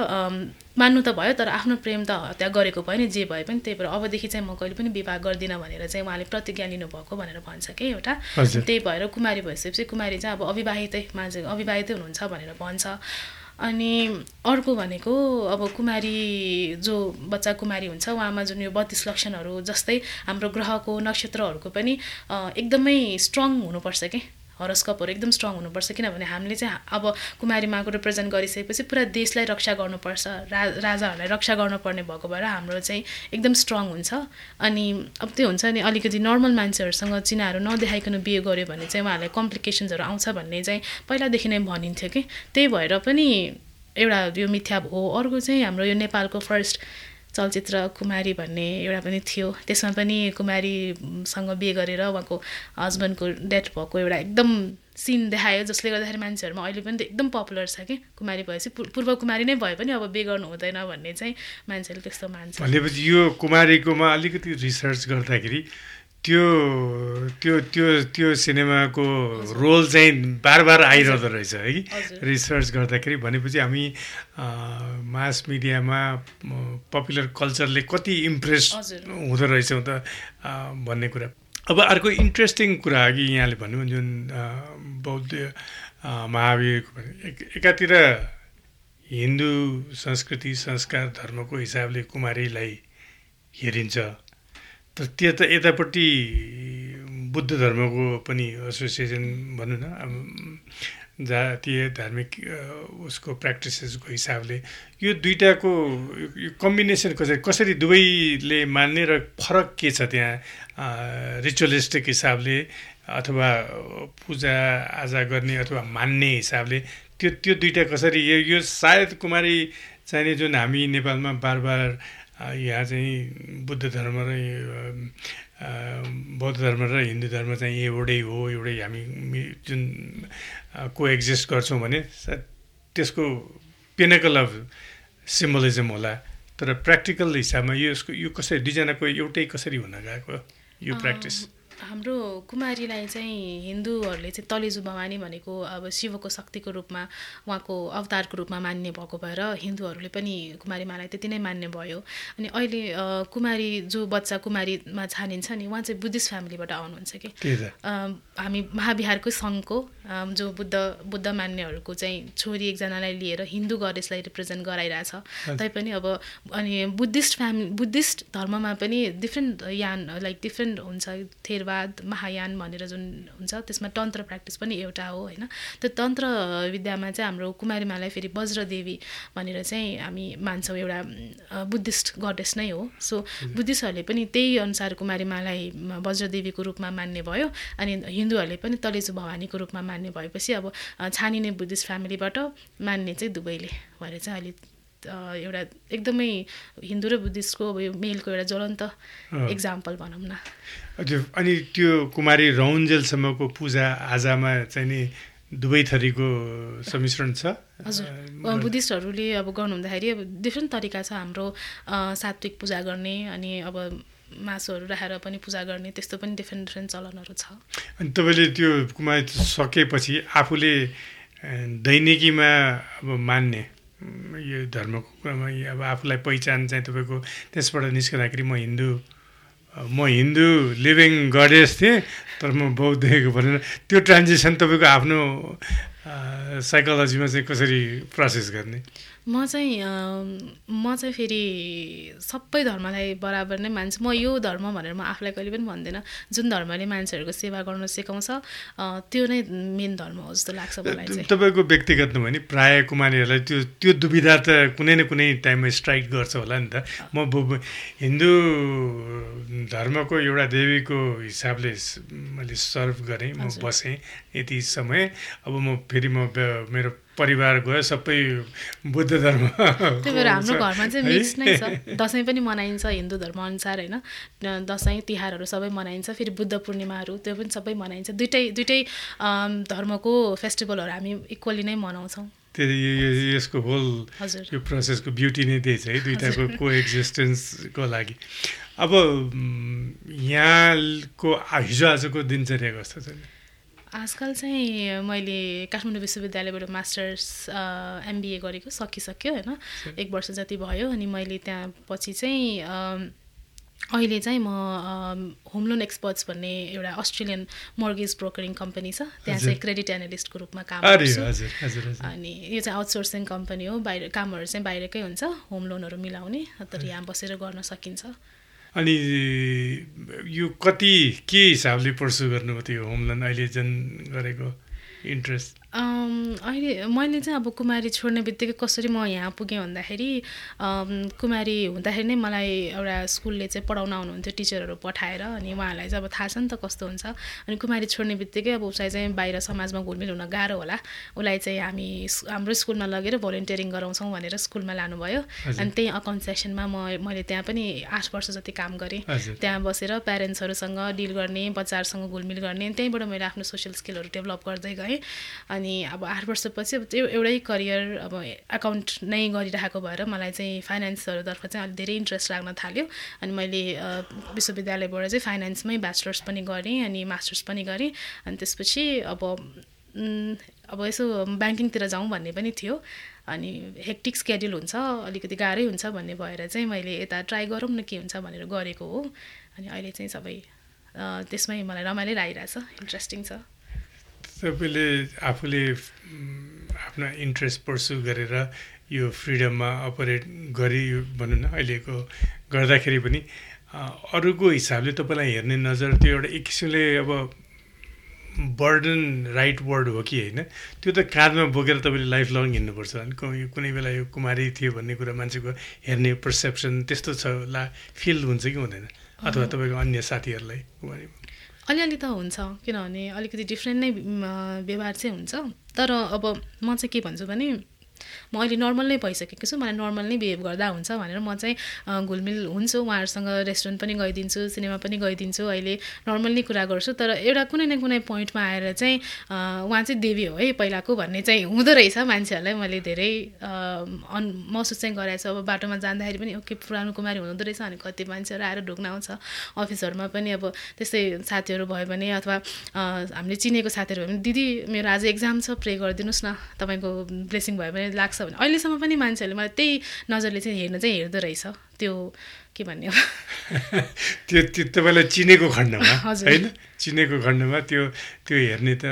मान्नु त भयो तर आफ्नो प्रेम त हत्या गरेको भयो नि जे भए पनि त्यही भएर अबदेखि चाहिँ म कहिले पनि विवाह गर्दिनँ भनेर चाहिँ उहाँले प्रतिज्ञा लिनुभएको भनेर भन्छ कि एउटा। त्यही भएर कुमारी भइसकेपछि कुमारी चाहिँ अब अविवाहितै मान्छे अविवाहितै हुनुहुन्छ भनेर भन्छ। अनि अर्को भनेको अब कुमारी जो बच्चा कुमारी हुन्छ उहाँमा जुन यो बत्तिस लक्षणहरू जस्तै हाम्रो ग्रहको नक्षत्रहरूको पनि एकदमै स्ट्रङ हुनुपर्छ कि। हरस्कपहरू एकदम स्ट्रङ हुनुपर्छ किनभने हामीले चाहिँ अब कुमारी माको रिप्रेजेन्ट गरिसकेपछि पुरा देशलाई रक्षा गर्नुपर्छ रा राजाहरूलाई रक्षा गर्नुपर्ने भएको भएर हाम्रो चाहिँ एकदम स्ट्रङ हुन्छ। अनि अब त्यो हुन्छ नि अलिकति नर्मल मान्छेहरूसँग चिनाहरू नदेखाइकन बिहे गऱ्यो भने चाहिँ उहाँहरूलाई कम्प्लिकेसन्सहरू आउँछ भन्ने चाहिँ पहिलादेखि नै भनिन्थ्यो कि। त्यही भएर पनि एउटा यो मिथ्या हो। अर्को चाहिँ हाम्रो यो नेपालको फर्स्ट चलचित्र कुमारी भन्ने एउटा पनि थियो। त्यसमा पनि कुमारीसँग बिहे गरेर उहाँको हस्बेन्डको डेथ भएको एउटा एकदम सिन देखायो जसले गर्दाखेरि मान्छेहरूमा अहिले पनि एकदम पपुलर छ कि कुमारी भएपछि। पूर्व कुमारी नै भए पनि अब बिहे गर्नु हुँदैन भन्ने चाहिँ मान्छेले त्यस्तो मान्छ। भनेपछि यो कुमारीकोमा अलिकति रिसर्च गर्दाखेरि त्यो त्यो त्यो त्यो सिनेमाको रोल चाहिँ बार बार आइरहँदो रहेछ है कि? रिसर्च गर्दाखेरि भनेपछि हामी मास मिडियामा पपुलर कल्चरले कति इम्प्रेस हुँदो रहेछौँ त भन्ने कुरा। अब अर्को इन्ट्रेस्टिङ कुरा कि यहाँले भन्नुभयो जुन बौद्ध महावीर एकातिर हिन्दू संस्कृति संस्कार धर्मको हिसाबले कुमारीलाई हेरिन्छ। तर त्यो त यतापट्टि बुद्ध धर्मको पनि एसोसिएसन भनौँ न जातीय धार्मिक उसको प्र्याक्टिसेसको हिसाबले यो दुइटाको कम्बिनेसन कसरी कसरी दुवैले मान्ने र फरक के छ त्यहाँ रिचुअलिस्टिक हिसाबले अथवा पूजा आजा गर्ने अथवा मान्ने हिसाबले त्यो त्यो दुइटा कसरी यो यो सायद कुमारी चाहिने जुन हामी नेपालमा बार बार यहाँ चाहिँ बुद्ध धर्म र बौद्ध धर्म र हिन्दू धर्म चाहिँ एउटै हो एउटै हामी जुन को एक्जिस्ट गर्छौँ भने त्यसको पेनेकल अफ सिम्बलिजम होला। तर प्र्याक्टिकल हिसाबमा यो यसको यो कसरी दुईजनाको एउटै कसरी हुन गएको यो प्र्याक्टिस हाम्रो कुमारीलाई चाहिँ हिन्दूहरूले चाहिँ तलेजु भवानी भनेको अब शिवको शक्तिको रूपमा उहाँको अवतारको रूपमा मान्ने भएको भएर हिन्दूहरूले पनि कुमारी मालाई त्यति नै मान्ने भयो। अनि अहिले कुमारी जो बच्चा कुमारीमा छानिन्छ नि उहाँ चाहिँ बुद्धिस्ट फ्यामिलीबाट आउनुहुन्छ कि? हामी महाविहारको सङ्घको जो बुद्ध बुद्ध मान्नेहरूको चाहिँ छोरी एकजनालाई लिएर हिन्दू गडेसलाई रिप्रेजेन्ट गराइरहेछ। तैपनि अब अनि बुद्धिस्ट फ्यामिली बुद्धिस्ट धर्ममा पनि डिफ्रेन्ट यान लाइक डिफ्रेन्ट हुन्छ थेरवा आशीर्वाद महायान भनेर जुन हुन्छ त्यसमा तन्त्र प्र्याक्टिस पनि एउटा हो होइन? त्यो तन्त्र विद्यामा चाहिँ हाम्रो कुमारीमालाई फेरि वज्रदेवी भनेर चाहिँ हामी मान्छौँ एउटा बुद्धिस्ट गडेस नै हो। सो बुद्धिस्टहरूले पनि त्यही अनुसार कुमारीमालाई वज्रदेवीको रूपमा मान्ने भयो अनि हिन्दूहरूले पनि तलेजु भवानीको रूपमा मान्ने भएपछि अब छानिने बुद्धिस्ट फ्यामिलीबाट मान्ने चाहिँ दुवैले भएर चाहिँ अहिले एउटा एकदमै हिन्दू र बुद्धिस्टको अब यो मेलको एउटा ज्वलन्त इक्जाम्पल भनौँ न। हजुर अनि त्यो कुमारी रौन्जेलसम्मको पूजा आजामा चाहिँ नि दुवै थरीको सम्मिश्रण छ। हजुर। बुद्धिस्टहरूले अब गर्नु हुँदाखेरि अब डिफ्रेन्ट तरिका छ हाम्रो सात्विक पूजा गर्ने अनि अब मासुहरू राखेर पनि पूजा गर्ने त्यस्तो पनि डिफ्रेन्ट डिफ्रेन्ट चलनहरू छ। अनि तपाईँले त्यो कुमारी सकेपछि आफूले दैनिकीमा अब मान्ने? यो धर्मको कुरामा अब आफूलाई पहिचान चाहिँ तपाईँको त्यसबाट निस्कँदाखेरि म हिन्दू म हिन्दू लिभिङ गडेस थिएँ तर म बौद्धिक भनेर त्यो ट्रान्जेक्सन तपाईँको आफ्नो साइकोलोजीमा चाहिँ कसरी प्रोसेस गर्ने? म चाहिँ म चाहिँ फेरि सबै धर्मलाई बराबर नै मान्छु। म यो धर्म भनेर म आफूलाई कहिले पनि भन्दिनँ। जुन धर्मले मान्छेहरूको सेवा गर्न सिकाउँछ त्यो नै मेन धर्म हो जस्तो लाग्छ मलाई चाहिँ। तपाईँको व्यक्तिगत नभए नि प्रायः कुमारीहरूलाई त्यो त्यो दुविधा त कुनै न कुनै टाइममा स्ट्राइक गर्छ होला नि त। म हिन्दू धर्मको एउटा देवीको हिसाबले मैले सर्भ गरेँ म बसेँ। यति समय। अब म फेरि म मेरो परिवार गयो सबै बुद्ध धर्म त्यही भएर हाम्रो घरमा चाहिँ मिक्स नै छ। दसैँ पनि मनाइन्छ हिन्दू धर्मअनुसार होइन? दसैँ तिहारहरू सबै मनाइन्छ फेरि बुद्ध पूर्णिमाहरू त्यो पनि सबै मनाइन्छ। दुइटै दुइटै धर्मको फेस्टिभलहरू हामी इक्वली नै मनाउँछौँ। त्यो यसको होल यो प्रोसेसको ब्युटी नै त्यही छ है दुइटाको को एक्जिस्टेन्सको लागि। अब यहाँको हिजो आजको दिनचर्या कस्तो छ आजकल चाहिँ मैले काठमाडौँ विश्वविद्यालयबाट मास्टर्स एमबिए गरेको सकिसक्यो होइन? एक वर्ष जति भयो अनि मैले त्यहाँ पछि चाहिँ अहिले चाहिँ म होम लोन एक्सपर्ट्स भन्ने एउटा अस्ट्रेलियन मर्गेज ब्रोकरिङ कम्पनी छ। त्यहाँ चाहिँ क्रेडिट एनालिस्टको रूपमा काम गर्छु। अनि यो चाहिँ आउटसोर्सिङ कम्पनी हो बाहिर कामहरू चाहिँ बाहिरकै हुन्छ होम लोनहरू मिलाउने तर यहाँ बसेर गर्न सकिन्छ। अनि यो कति के हिसाबले पर्सु गर्नुभयो त्यो होम लोन अहिले जुन गरेको इन्ट्रेस्ट अहिले मैले चाहिँ अब कुमारी छोड्ने बित्तिकै कसरी म यहाँ पुगेँ भन्दाखेरि कुमारी हुँदाखेरि नै मलाई एउटा स्कुलले चाहिँ पढाउन आउनुहुन्थ्यो टिचरहरू पठाएर अनि उहाँहरूलाई चाहिँ अब थाहा छ नि त कस्तो हुन्छ। अनि कुमारी छोड्ने बित्तिकै अब उसलाई चाहिँ बाहिर समाजमा घुलमिल हुन गाह्रो होला। उसलाई चाहिँ हामी हाम्रो स्कुलमा लगेर भोलिन्टियरिङ गराउँछौँ भनेर स्कुलमा लानुभयो। अनि त्यही अकाउन्ट सेक्सनमा म मैले त्यहाँ पनि आठ वर्ष जति काम गरेँ। त्यहाँ बसेर प्यारेन्ट्सहरूसँग डिल गर्ने बच्चाहरूसँग घुलमिल गर्ने त्यहीँबाट मैले आफ्नो सोसियल स्किलहरू डेभलप गर्दै गएँ। अनि अब आठ वर्षपछि अब त्यो एउटै करियर अब एकाउन्ट नै गरिरहेको भएर मलाई चाहिँ फाइनेन्सहरूतर्फ चाहिँ अलिक धेरै इन्ट्रेस्ट लाग्न थाल्यो। अनि मैले विश्वविद्यालयबाट चाहिँ फाइनेन्समै ब्याचलर्स पनि गरेँ अनि मास्टर्स पनि गरेँ। अनि त्यसपछि अब अब यसो ब्याङ्किङतिर जाउँ भन्ने पनि थियो। अनि हेक्टिक स्केड्युल हुन्छ अलिकति गाह्रै हुन्छ भन्ने भएर चाहिँ मैले यता ट्राई गरौँ न के हुन्छ भनेर गरेको हो। अनि अहिले चाहिँ सबै त्यसमै मलाई रमाइलो लागिरहेछ इन्ट्रेस्टिङ छ। तपाईँले आफूले आफ्ना इन्ट्रेस्ट पर्सु गरेर यो फ्रिडममा अपरेट गरी भनौँ न अहिलेको गर्दाखेरि पनि अरूको हिसाबले तपाईँलाई हेर्ने नजर त्यो एउटा एक किसिमले अब बर्डन राइट वर्ड हो कि होइन त्यो त काँधमा बोकेर तपाईँले लाइफ लङ हिँड्नुपर्छ। अनि कुनै बेला यो कुमारी थियो भन्ने कुरा मान्छेको हेर्ने पर्सेप्सन त्यस्तो छ ला फिल हुन्छ कि हुँदैन। अथवा तपाईँको अन्य साथीहरूलाई कुमारी अलिअलि त हुन्छ किनभने अलिकति डिफ्रेन्ट नै व्यवहार चाहिँ हुन्छ। तर अब म चाहिँ के भन्छु भने म अहिले नर्मल नै भइसकेको छु मलाई नर्मल नै बिहेभ गर्दा हुन्छ भनेर म चाहिँ घुलमिल हुन्छु उहाँहरूसँग रेस्टुरेन्ट पनि गइदिन्छु सिनेमा पनि गइदिन्छु अहिले नर्मल नै कुरा गर्छु। तर एउटा कुनै न कुनै पोइन्टमा आएर चाहिँ उहाँ चाहिँ देवी हो है पहिलाको भन्ने चाहिँ हुँदो रहेछ मान्छेहरूलाई मैले धेरै अन महसुस चाहिँ गराएको छु। अब बाटोमा जाँदाखेरि पनि ओके पुरानो कुमारी हुँदो रहेछ अनि कति मान्छेहरू आएर ढुक्न आउँछ। अफिसहरूमा पनि अब त्यस्तै साथीहरू भयो भने अथवा हामीले चिनेको साथीहरू भयो भने दिदी मेरो आज एक्जाम छ प्रे गरिदिनुहोस् न। तपाईँको ब्लेसिङ भयो भने लाग्छ भने। अहिलेसम्म पनि मान्छेहरूले मलाई त्यही नजरले चाहिँ हेर्न चाहिँ हेर्दो रहेछ। त्यो के भन्ने हो? त्यो त्यो तपाईँलाई चिनेको खण्डमा होइन? चिनेको खण्डमा त्यो त्यो हेर्ने त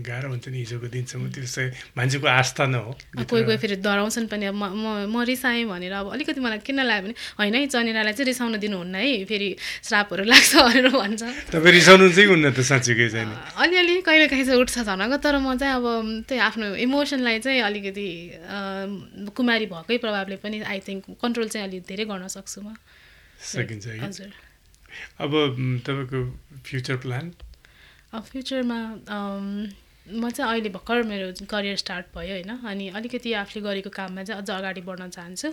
गाह्रो हुन्छ नि हिजोको दिनसम्म त्यो मान्छेको आस्था न हो। कोही कोही फेरि डराउँछन् पनि अब म म रिसाएँ भनेर अब अलिकति मलाई किन लाग्यो भने होइन है चनिरालाई चाहिँ रिसाउन दिनुहुन्न है फेरि श्रापहरू लाग्छ भनेर भन्छ। तपाईँ रिसाउनु चाहिँ हुन्न त साँच्चीकै चाहिँ अलिअलि कहिले काहीँ चाहिँ उठ्छ झनको तर म चाहिँ अब त्यही आफ्नो इमोसनलाई चाहिँ अलिकति कुमारी भएकै प्रभावले पनि आई थिङ्क कन्ट्रोल चाहिँ अलिक धेरै गर्न सक्छु म। सकिन्छ हजुर। अब तपाईँको फ्युचर प्लान? फ्युचरमा म चाहिँ अहिले भर्खर मेरो करियर स्टार्ट भयो होइन। अनि अलिकति आफूले गरेको काममा चाहिँ अझ अगाडि बढ्न चाहन्छु।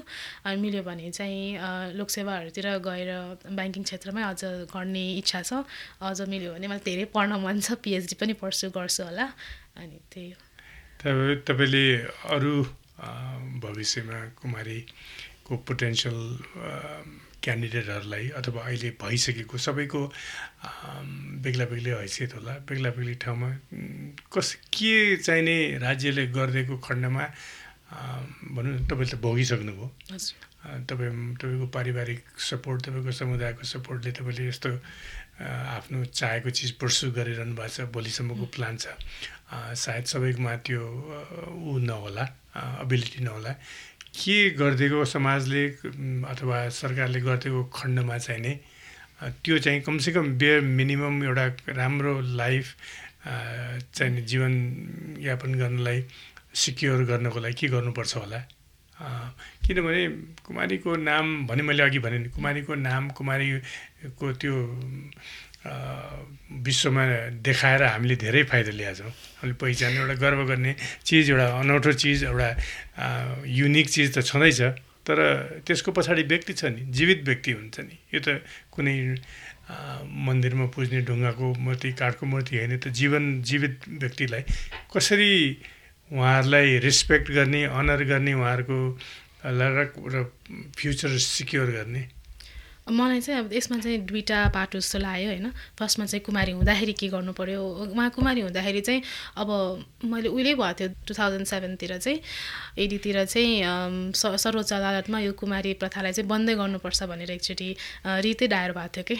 अनि मिल्यो भने चाहिँ लोकसेवाहरूतिर गएर ब्याङ्किङ क्षेत्रमै अझ गर्ने इच्छा छ। अझ मिल्यो भने मलाई धेरै पढ्न मन छ पिएचडी पनि पर्सु गर्छु होला। अनि त्यही हो। तपाईँले अरू भविष्यमा कुमारीको पोटेन्सियल क्यान्डिडेटहरूलाई अथवा अहिले भइसकेको सबैको बेग्ला बेग्लै हैसियत होला। बेग्ला बेग्लै ठाउँमा कस के चाहिने राज्यले गरिदिएको खण्डमा भनौँ न तपाईँले त भोगिसक्नुभयो। तपाईँ तपाईँको पारिवारिक सपोर्ट तपाईँको समुदायको सपोर्टले तपाईँले यस्तो आफ्नो चाहेको चिज पर्सु गरिरहनु भएको छ भोलिसम्मको प्लान छ। सायद सबैकोमा त्यो ऊ नहोला एबिलिटी नहोला। के गरिदिएको समाजले अथवा सरकारले गरिदिएको खण्डमा चाहिँ नै त्यो चाहिँ कमसेकम बेयर मिनिमम एउटा राम्रो लाइफ चाहिँ जीवनयापन गर्नलाई सिक्योर गर्नको लागि के गर्नुपर्छ होला? किनभने कुमारीको नाम भने मैले अघि भने कुमारीको नाम कुमारीको त्यो विश्वमा देखाएर हामीले धेरै फाइदा ल्याएको छौँ हामीले पहिचान एउटा गर्व गर्ने चिज एउटा अनौठो चिज एउटा युनिक चिज त छँदैछ तर त्यसको पछाडि व्यक्ति छ नि जीवित व्यक्ति हुन्छ नि। यो त कुनै मन्दिरमा पुज्ने ढुङ्गाको मूर्ति काठको मूर्ति होइन त जीवन जीवित व्यक्तिलाई कसरी उहाँहरूलाई रेस्पेक्ट गर्ने अनर गर्ने उहाँहरूको र फ्युचर सिक्योर गर्ने मलाई चाहिँ अब यसमा चाहिँ दुइटा पाटो जस्तो लाग्यो होइन। फर्स्टमा चाहिँ कुमारी हुँदाखेरि के गर्नु पऱ्यो उहाँ कुमारी हुँदाखेरि चाहिँ अब मैले उहिले भएको थियो टु थाउजन्ड सेभेनतिर चाहिँ। यदितिर चाहिँ सर्वोच्च अदालतमा यो कुमारी प्रथालाई चाहिँ बन्दै गर्नुपर्छ भनेर एकचोटि रितै दायर भएको थियो कि।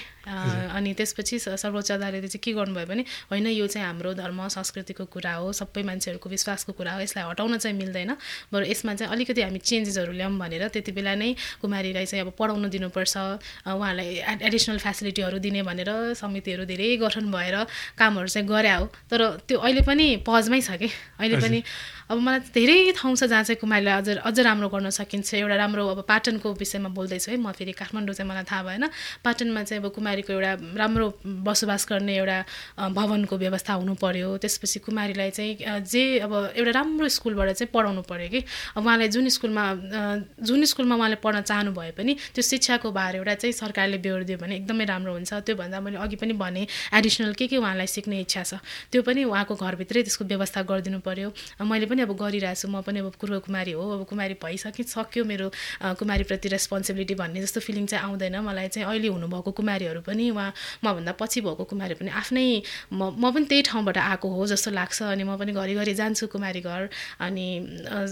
अनि त्यसपछि सर्वोच्च अदालतले चाहिँ के गर्नुभयो भने होइन यो चाहिँ हाम्रो धर्म संस्कृतिको कुरा हो सबै मान्छेहरूको विश्वासको कुरा हो यसलाई हटाउन चाहिँ मिल्दैन। बरु यसमा चाहिँ अलिकति हामी चेन्जेसहरू ल्याऊँ भनेर त्यति बेला नै कुमारीलाई चाहिँ अब पढाउनु दिनुपर्छ। उहाँलाई एडिसनल फेसिलिटीहरू दिने भनेर समितिहरू धेरै गठन भएर कामहरू चाहिँ गरे हो। तर त्यो अहिले पनि पजमै छ कि? अहिले पनि अब मलाई धेरै ठाउँ छ जहाँ चाहिँ कुमारीलाई अझ अझ राम्रो गर्न सकिन्छ। एउटा राम्रो अब पाटनको विषयमा बोल्दैछु है म फेरि काठमाडौँ चाहिँ मलाई थाहा भएन। पाटनमा चाहिँ अब कुमारीको एउटा राम्रो बसोबास गर्ने एउटा भवनको व्यवस्था हुनु पऱ्यो त्यसपछि कुमारीलाई चाहिँ जे अब एउटा राम्रो स्कुलबाट चाहिँ पढाउनु पऱ्यो कि। उहाँलाई जुन स्कुलमा जुन स्कुलमा उहाँले पढ्न चाहनु भए पनि त्यो शिक्षाको बारे एउटा चाहिँ सरकारले बेहोर दियो भने एकदमै राम्रो हुन्छ। त्योभन्दा मैले अघि पनि भने एडिसनल के के उहाँलाई सिक्ने इच्छा छ त्यो पनि उहाँको घरभित्रै त्यसको व्यवस्था गरिदिनु पऱ्यो मैले पनि अब गरिरहेको छु म पनि अब पूर्व कुमारी हो अब कुमारी भइसकि सक्यो मेरो कुमारीप्रति रेस्पोन्सिबिलिटी भन्ने जस्तो फिलिङ चाहिँ आउँदैन। मलाई चाहिँ अहिले हुनुभएको कुमारीहरू पनि उहाँ मभन्दा पछि भएको कुमारी पनि आफ्नै म म पनि त्यही ठाउँबाट आएको हो जस्तो लाग्छ। अनि म पनि घरिघरि जान्छु कुमारी घर। अनि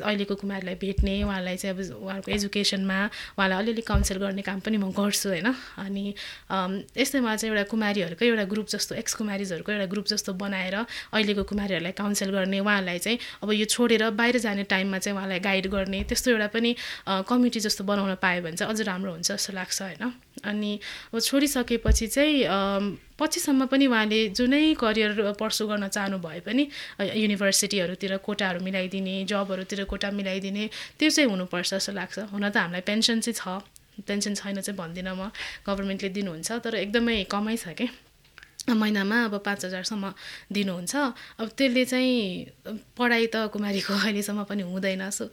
अहिलेको कुमारीलाई भेट्ने उहाँलाई चाहिँ अब उहाँहरूको एजुकेसनमा उहाँलाई अलिअलि काउन्सिल गर्ने काम पनि म गर्छु होइन? अनि यस्तैमा चाहिँ एउटा कुमारीहरूकै एउटा ग्रुप जस्तो एक्स कुमारिजहरूको एउटा ग्रुप जस्तो बनाएर अहिलेको कुमारीहरूलाई काउन्सिल गर्ने उहाँहरूलाई चाहिँ अब यो छोडेर बाहिर जाने टाइममा चाहिँ उहाँलाई गाइड गर्ने त्यस्तो एउटा पनि कमिटी जस्तो बनाउन पायो भने चाहिँ अझ राम्रो हुन्छ जस्तो लाग्छ होइन? अनि अब छोडिसकेपछि चाहिँ पछिसम्म पनि उहाँले जुनै करियर पर्सु गर्न चाहनु भए पनि युनिभर्सिटीहरूतिर कोटाहरू मिलाइदिने जबहरूतिर कोटा मिलाइदिने त्यो चाहिँ हुनुपर्छ जस्तो लाग्छ। हुन त हामीलाई पेन्सन चाहिँ छ। पेन्सन छैन चाहिँ भन्दिनँ म। गभर्मेन्टले दिनुहुन्छ तर एकदमै कमै छ कि? महिनामा अब पाँच हजारसम्म दिनुहुन्छ। अब त्यसले चाहिँ पढाइ त कुमारीको अहिलेसम्म पनि हुँदैन। सो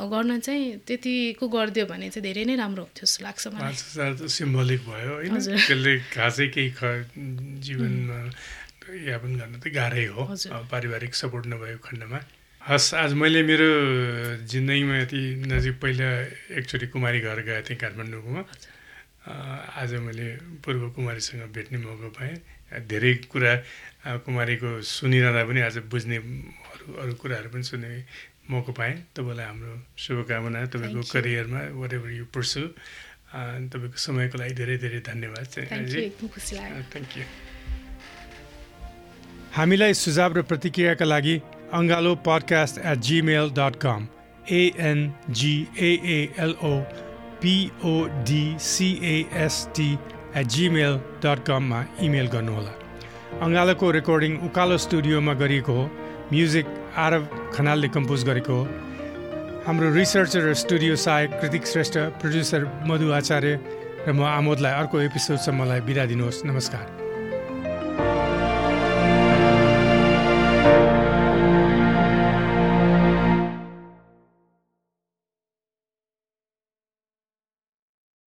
गर्न चाहिँ त्यतिको गरिदियो भने चाहिँ धेरै नै राम्रो हुन्थ्यो जस्तो लाग्छ मलाई। पाँच हजार त सिम्बोलिक भयो होइन। त्यसले खासै केही जीवनमा यापन गर्न त गाह्रै हो। पारिवारिक सपोर्ट नभएको खण्डमा। हस् आज मैले मेरो जिन्दगीमा यति नजिक पहिला एकचोटि कुमारी घर गएको थिएँ काठमाडौँकोमा आज मैले पूर्व कुमारीसँग भेट्ने मौका पाएँ। धेरै कुरा कुमारीको सुनिरहँदा पनि आज बुझ्ने अरू अरू कुराहरू पनि सुन्ने मौका पाएँ। तपाईँलाई हाम्रो शुभकामना तपाईँको करियरमा वाट एभर यु पर्सु तपाईँको समयको लागि धेरै धेरै धन्यवाद थ्याङ्क यू हामीलाई सुझाव र प्रतिक्रियाका लागि Angalo podcast at Gmail dot com A N G A L O P O D C S T at Gmail dot कममा इमेल गर्नुहोला। अङ्गालोको रेकर्डिङ उकालो स्टुडियोमा गरिएको हो। म्युजिक आरब खनालले कम्पोज गरेको हो। हाम्रो रिसर्चर र स्टुडियो सहायक कृतिक श्रेष्ठ प्रड्युसर मधु आचार्य र म आमोदलाई अर्को एपिसोडसम्मलाई बिदा दिनुहोस्। नमस्कार।